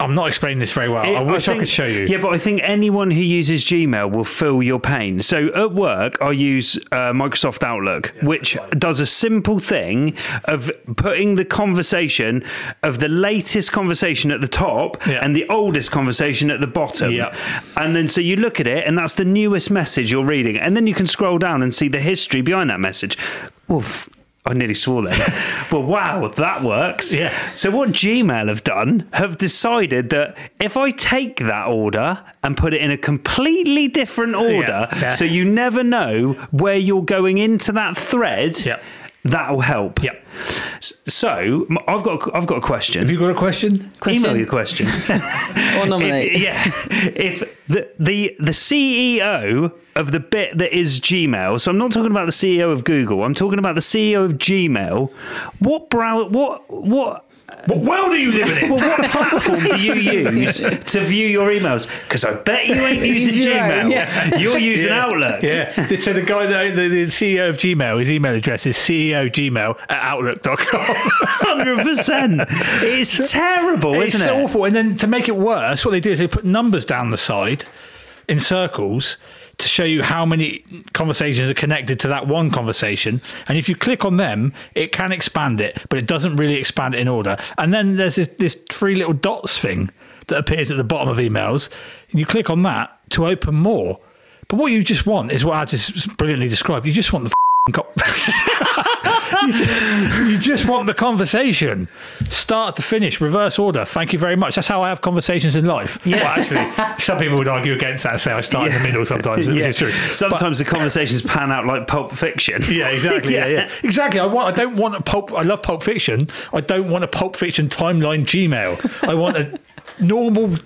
I'm not explaining this very well. It- I wish I, think- could show you. Yeah, but I think anyone who uses Gmail will feel your pain. So at work, I use uh, Microsoft Outlook, which does a simple thing of putting the conversation of the latest conversation at the top Yeah. and the oldest conversation at the bottom. Yeah. And then so you look at it, and that's the newest message you're reading. And then you can scroll down and see the history behind that message. Oof. I nearly swore then. but wow, that works. Yeah. So what Gmail have done have decided that if I take that order and put it in a completely different order, yeah. so you never know where you're going into that thread, Yeah. That'll help. Yeah. So I've got a- I've got a question. Have you got a question? Email your question. Or nominate. If- yeah. If the, the the CEO of the bit that is Gmail, so I'm not talking about the CEO of Google, I'm talking about the CEO of Gmail. What brow what what What world are you living in? well, what platform do you use to view your emails? Because I bet you ain't using own, Gmail. yeah. You're using Yeah. Outlook. Yeah. So the guy, that, the, the CEO of Gmail, his email address is ceogmail at outlook.com. Hundred percent. It's terrible, it's isn't so it? awful. And then to make it worse, what they do is they put numbers down the side in circles to show you how many conversations are connected to that one conversation. And if you click on them, it can expand it, but it doesn't really expand it in order. And then there's this, this three little dots thing that appears at the bottom of emails. And you click on that to open more. But what you just want is what I just brilliantly described. You just want the you, just, you just want the conversation, start to finish, reverse order. Thank you very much. That's how I have conversations in life. Yeah. Well, actually, some people would argue against that and say I start in the middle sometimes, which is true. Sometimes the conversations pan out like Pulp Fiction. Yeah, exactly. yeah. Yeah. yeah, exactly. I want. I don't want a pulp. I love Pulp Fiction. I don't want a Pulp Fiction timeline Gmail. I want a normal.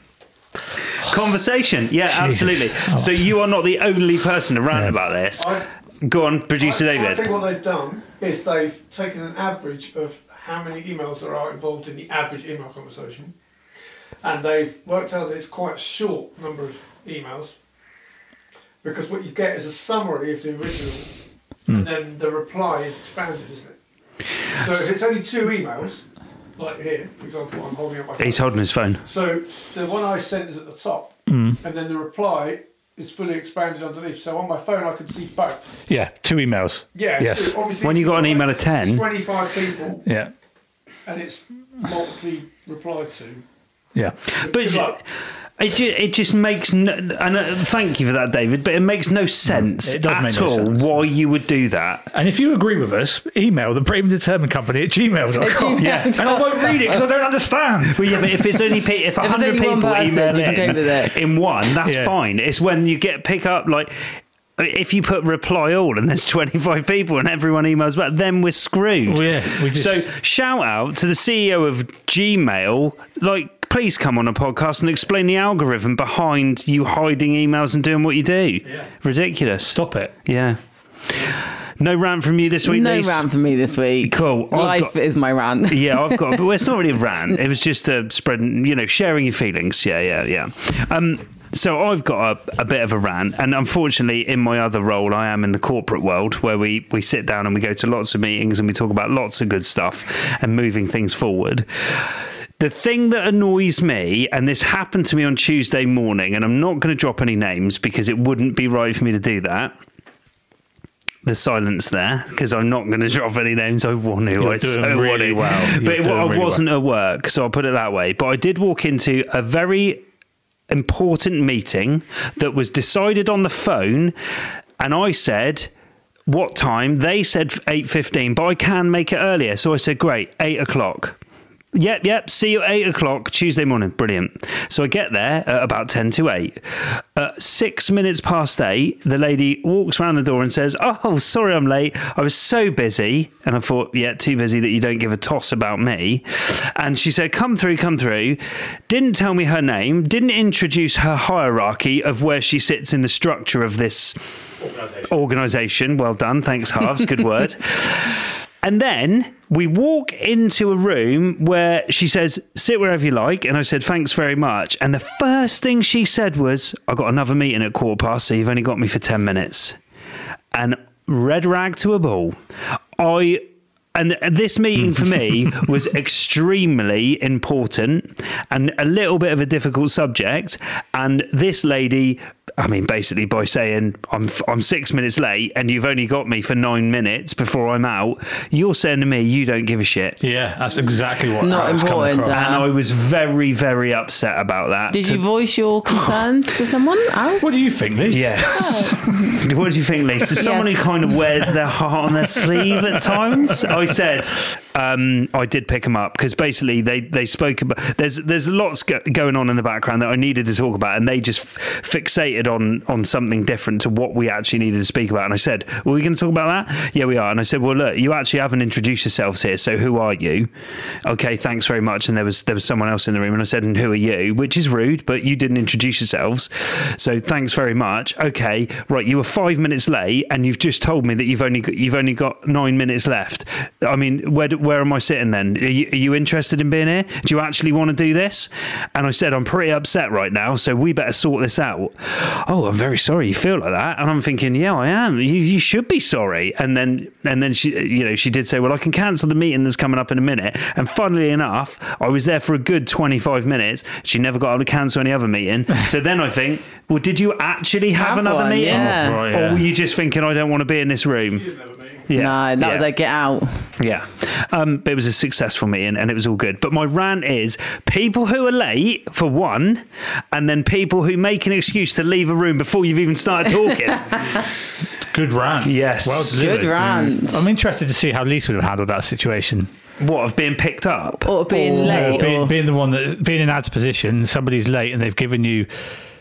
Conversation. Yeah, Jesus. absolutely. So oh. you are not the only person around Yeah. about this. I, Go on, producer I, I David. think what they've done is they've taken an average of how many emails there are involved in the average email conversation, and they've worked out that it's quite a short number of emails because what you get is a summary of the original, and hmm. then the reply is expanded, isn't it? So if it's only two emails, like here, for example, I'm holding up my phone. He's holding his phone. So the one I sent is at the top, hmm. and then the reply is fully expanded underneath. So on my phone, I can see both. Yeah, two emails. Yeah. Yes. so obviously, When you got an email of 10. twenty-five people, Yeah. and it's multiply replied to. Yeah. But Good luck. It, ju- it just makes no, and uh, thank you for that, David. But it makes no sense it does at make no all sense. why you would do that. And if you agree with us, email the Brave and Determined Company at gmail.com. At gmail.com. Yeah. And I won't read it because I don't understand. Well, yeah, but if it's only pe- if it's hundred people person, email you can go with it. in, in one, that's Yeah. fine. It's when you get pick up like. If you put reply all and there's 25 people and everyone emails back, then we're screwed. Well, yeah, we just- so shout out to the CEO of Gmail, like please come on a podcast and explain the algorithm behind you hiding emails and doing what you do. Yeah. Ridiculous. Stop it. Yeah. No rant from you this week, no Lise? rant for me this week. Cool. I've Life got- is my rant. Yeah, I've got, but it's not really a rant. It was just a spreading, you know, sharing your feelings. Yeah, yeah, yeah. Um, so I've got a, a bit of a rant, and unfortunately, in my other role, I am in the corporate world where we we sit down and we go to lots of meetings and we talk about lots of good stuff and moving things forward. The thing that annoys me, and this happened to me on Tuesday morning, and I'm not going to drop any names because it wouldn't be right for me to do that. The silence there, because I'm not going to drop any names. I want to. You're I so want really to. well. But it, I really wasn't at work, so I'll put it that way. But I did walk into a very important meeting that was decided on the phone, and I said, "What time?" They said eight fifteen, but I can make it earlier. So I said, "Great, eight o'clock." Yep, yep. See you at eight o'clock Tuesday morning. Brilliant. So I get there at about ten to eight. At six minutes past eight, the lady walks around the door and says, "Oh, sorry, I'm late. I was so busy." And I thought, "Yeah, too busy that you don't give a toss about me." And she said, "Come through, come through." Didn't tell me her name. Didn't introduce her hierarchy of where she sits in the structure of this organisation. Well done. Thanks, Harves. Good word. And then we walk into a room where she says, sit wherever you like. And I said, thanks very much. And the first thing she said was, I got another meeting at quarter past, so you've only got me for 10 minutes. And red rag to a bull. I. And this meeting for me was extremely important and a little bit of a difficult subject. And this lady, I mean, basically by saying I'm I'm six minutes late and you've only got me for nine minutes before I'm out, you're saying to me you don't give a shit. Yeah, that's exactly what not I was coming important, across. And I was very, very upset about that. Did To- you voice your concerns to someone else? What do you think, Liz? Yes. Oh. what do you think, Lisa? Someone Yes. who kind of wears their heart on their sleeve at times. I said um, I did pick them up because basically they, they spoke about there's there's lots go- going on in the background that I needed to talk about, and they just f- fixated on on something different to what we actually needed to speak about. And I said, "Were we going to talk about that?" Yeah, we are. And I said, "Well, look, you actually haven't introduced yourselves here, so who are you?" Okay, thanks very much. And there was there was someone else in the room, and I said, "And who are you?" Which is rude, but you didn't introduce yourselves, so thanks very much. Okay, right, you were five minutes late, and you've just told me that you've only got, you've only got nine minutes left. I mean, where where am I sitting then? Are you, are you interested in being here? Do you actually want to do this? And I said, I'm pretty upset right now, so we better sort this out. Oh, I'm very sorry you feel like that, and I'm thinking, yeah, I am. You, you should be sorry. And then and then she, you know, she did say, well, I can cancel the meeting that's coming up in a minute. And funnily enough, I was there for a good 25 minutes. She never got able to cancel any other meeting. so then I think, well, did you actually have, Have another one, meeting? yeah. Right, Or were you just thinking, I don't want to be in this room? Yeah. No, that yeah. was like get out. Yeah. Um, but it was a successful meeting and it was all good. But my rant is people who are late, for one, and then people who make an excuse to leave a room before you've even started talking. Good rant. Yes. Well delivered. Good rant. I'm interested to see how Lisa would have handled that situation. what, of being picked up? Or being Or- late. being, or- being the one that being in Ad's position, somebody's late and they've given you,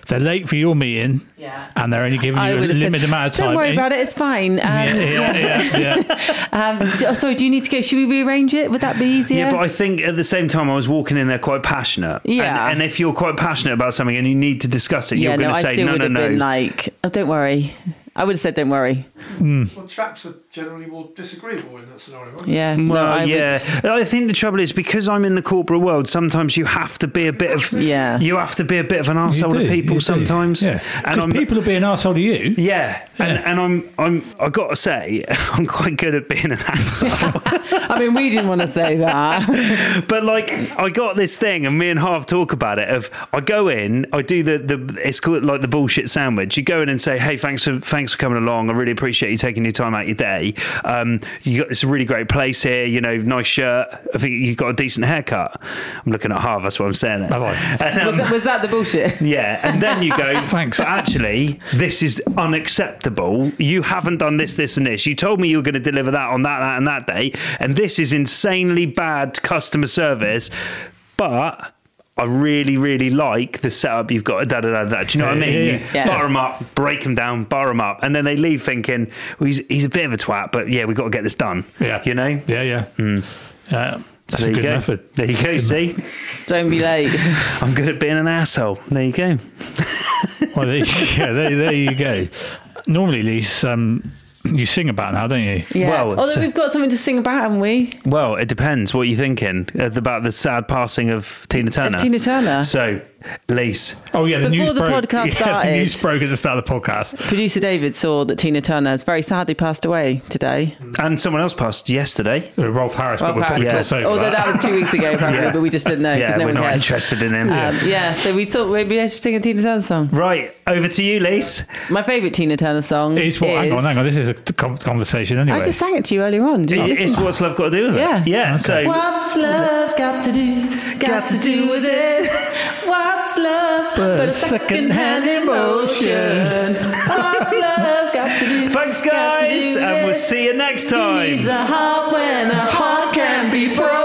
they're late for your meeting, Yeah. and they're only giving I you a limited said, amount of time. Don't worry about it. It's fine. Um, Yeah, yeah, yeah, yeah. Um, so- sorry, do you need to go? Should we rearrange it? Would that be easier? Yeah, but I think at the same time, I was walking in there quite passionate. Yeah. And, and if you're quite passionate about something and you need to discuss it, yeah, you're no, going to say, still no, would no, have no. been like, oh, don't worry. I would have said, don't worry. Well, chaps are generally more disagreeable in that scenario, right? Yeah. no, well, I yeah. Would, I think the trouble is because I'm in the corporate world. Sometimes you have to be a bit of Yeah. You have to be a bit of an asshole to people you do. sometimes. Yeah. and 'Cause I'm people are being arsehole to you. yeah, And, and I'm I'm I got to say I'm quite good at being an asshole. I mean, we didn't want to say that. but like I got this thing, and me and Harv talk about it. Of I go in, I do the the it's called like the bullshit sandwich. You go in and say, hey, thanks for thanks for coming along. I really appreciate you taking your time out your day. Um, you got it's a really great place here. You know, nice shirt. I think you've got a decent haircut. I'm looking at Harv. That's what I'm saying. Have I? And, um, Was that, was that the bullshit? yeah, and then you go, Thanks. Actually, this is unacceptable. You haven't done this, this, and this. You told me you were going to deliver that on that, that, and that day, and this is insanely bad customer service. But I really, really like the setup you've got. Da da da da. Do you know what I mean? Yeah, yeah, You yeah. butter them up, break them down, bar them up, and then they leave thinking, well, he's he's a bit of a twat, but yeah, we've got to get this done. Yeah. you know. Yeah, yeah. Hmm. Uh, That's there a you good go. method. There you go. See, Don't be late. I'm good at being an asshole. There you go. Well, there, yeah, there, there you go. Normally, Lise, um, you sing about now, don't you? Yeah. Well, Although we've got something to sing about, haven't we? Well, it depends. What are you thinking Uh, about the sad passing of Tina Turner? Of Tina Turner. So, Lise, Oh, yeah. The Before news the broke. podcast yeah, started. the news broke at the start of the podcast. Producer David saw that Tina Turner has very sadly passed away today. and someone else passed yesterday. Uh, Rolf Harris, Well, but we'll probably over although that. that was two weeks ago, probably, Yeah. but we just didn't know because Yeah, no we're one not cared. interested in him. Um, yeah, so we thought maybe I should sing a Tina Turner song. Right, over to you, Lise. My favourite Tina Turner song It's what? Hang on, hang on. This is a conversation anyway. I just sang it to you earlier on. Did you It- It's listen? what's love got to do with it? Yeah. Yeah. So, What's love got to do? Got to do with it. What's love but a second-hand emotion? What's love got to do? thanks, guys, do and we'll see you next time. needs a heart when a heart can be broken?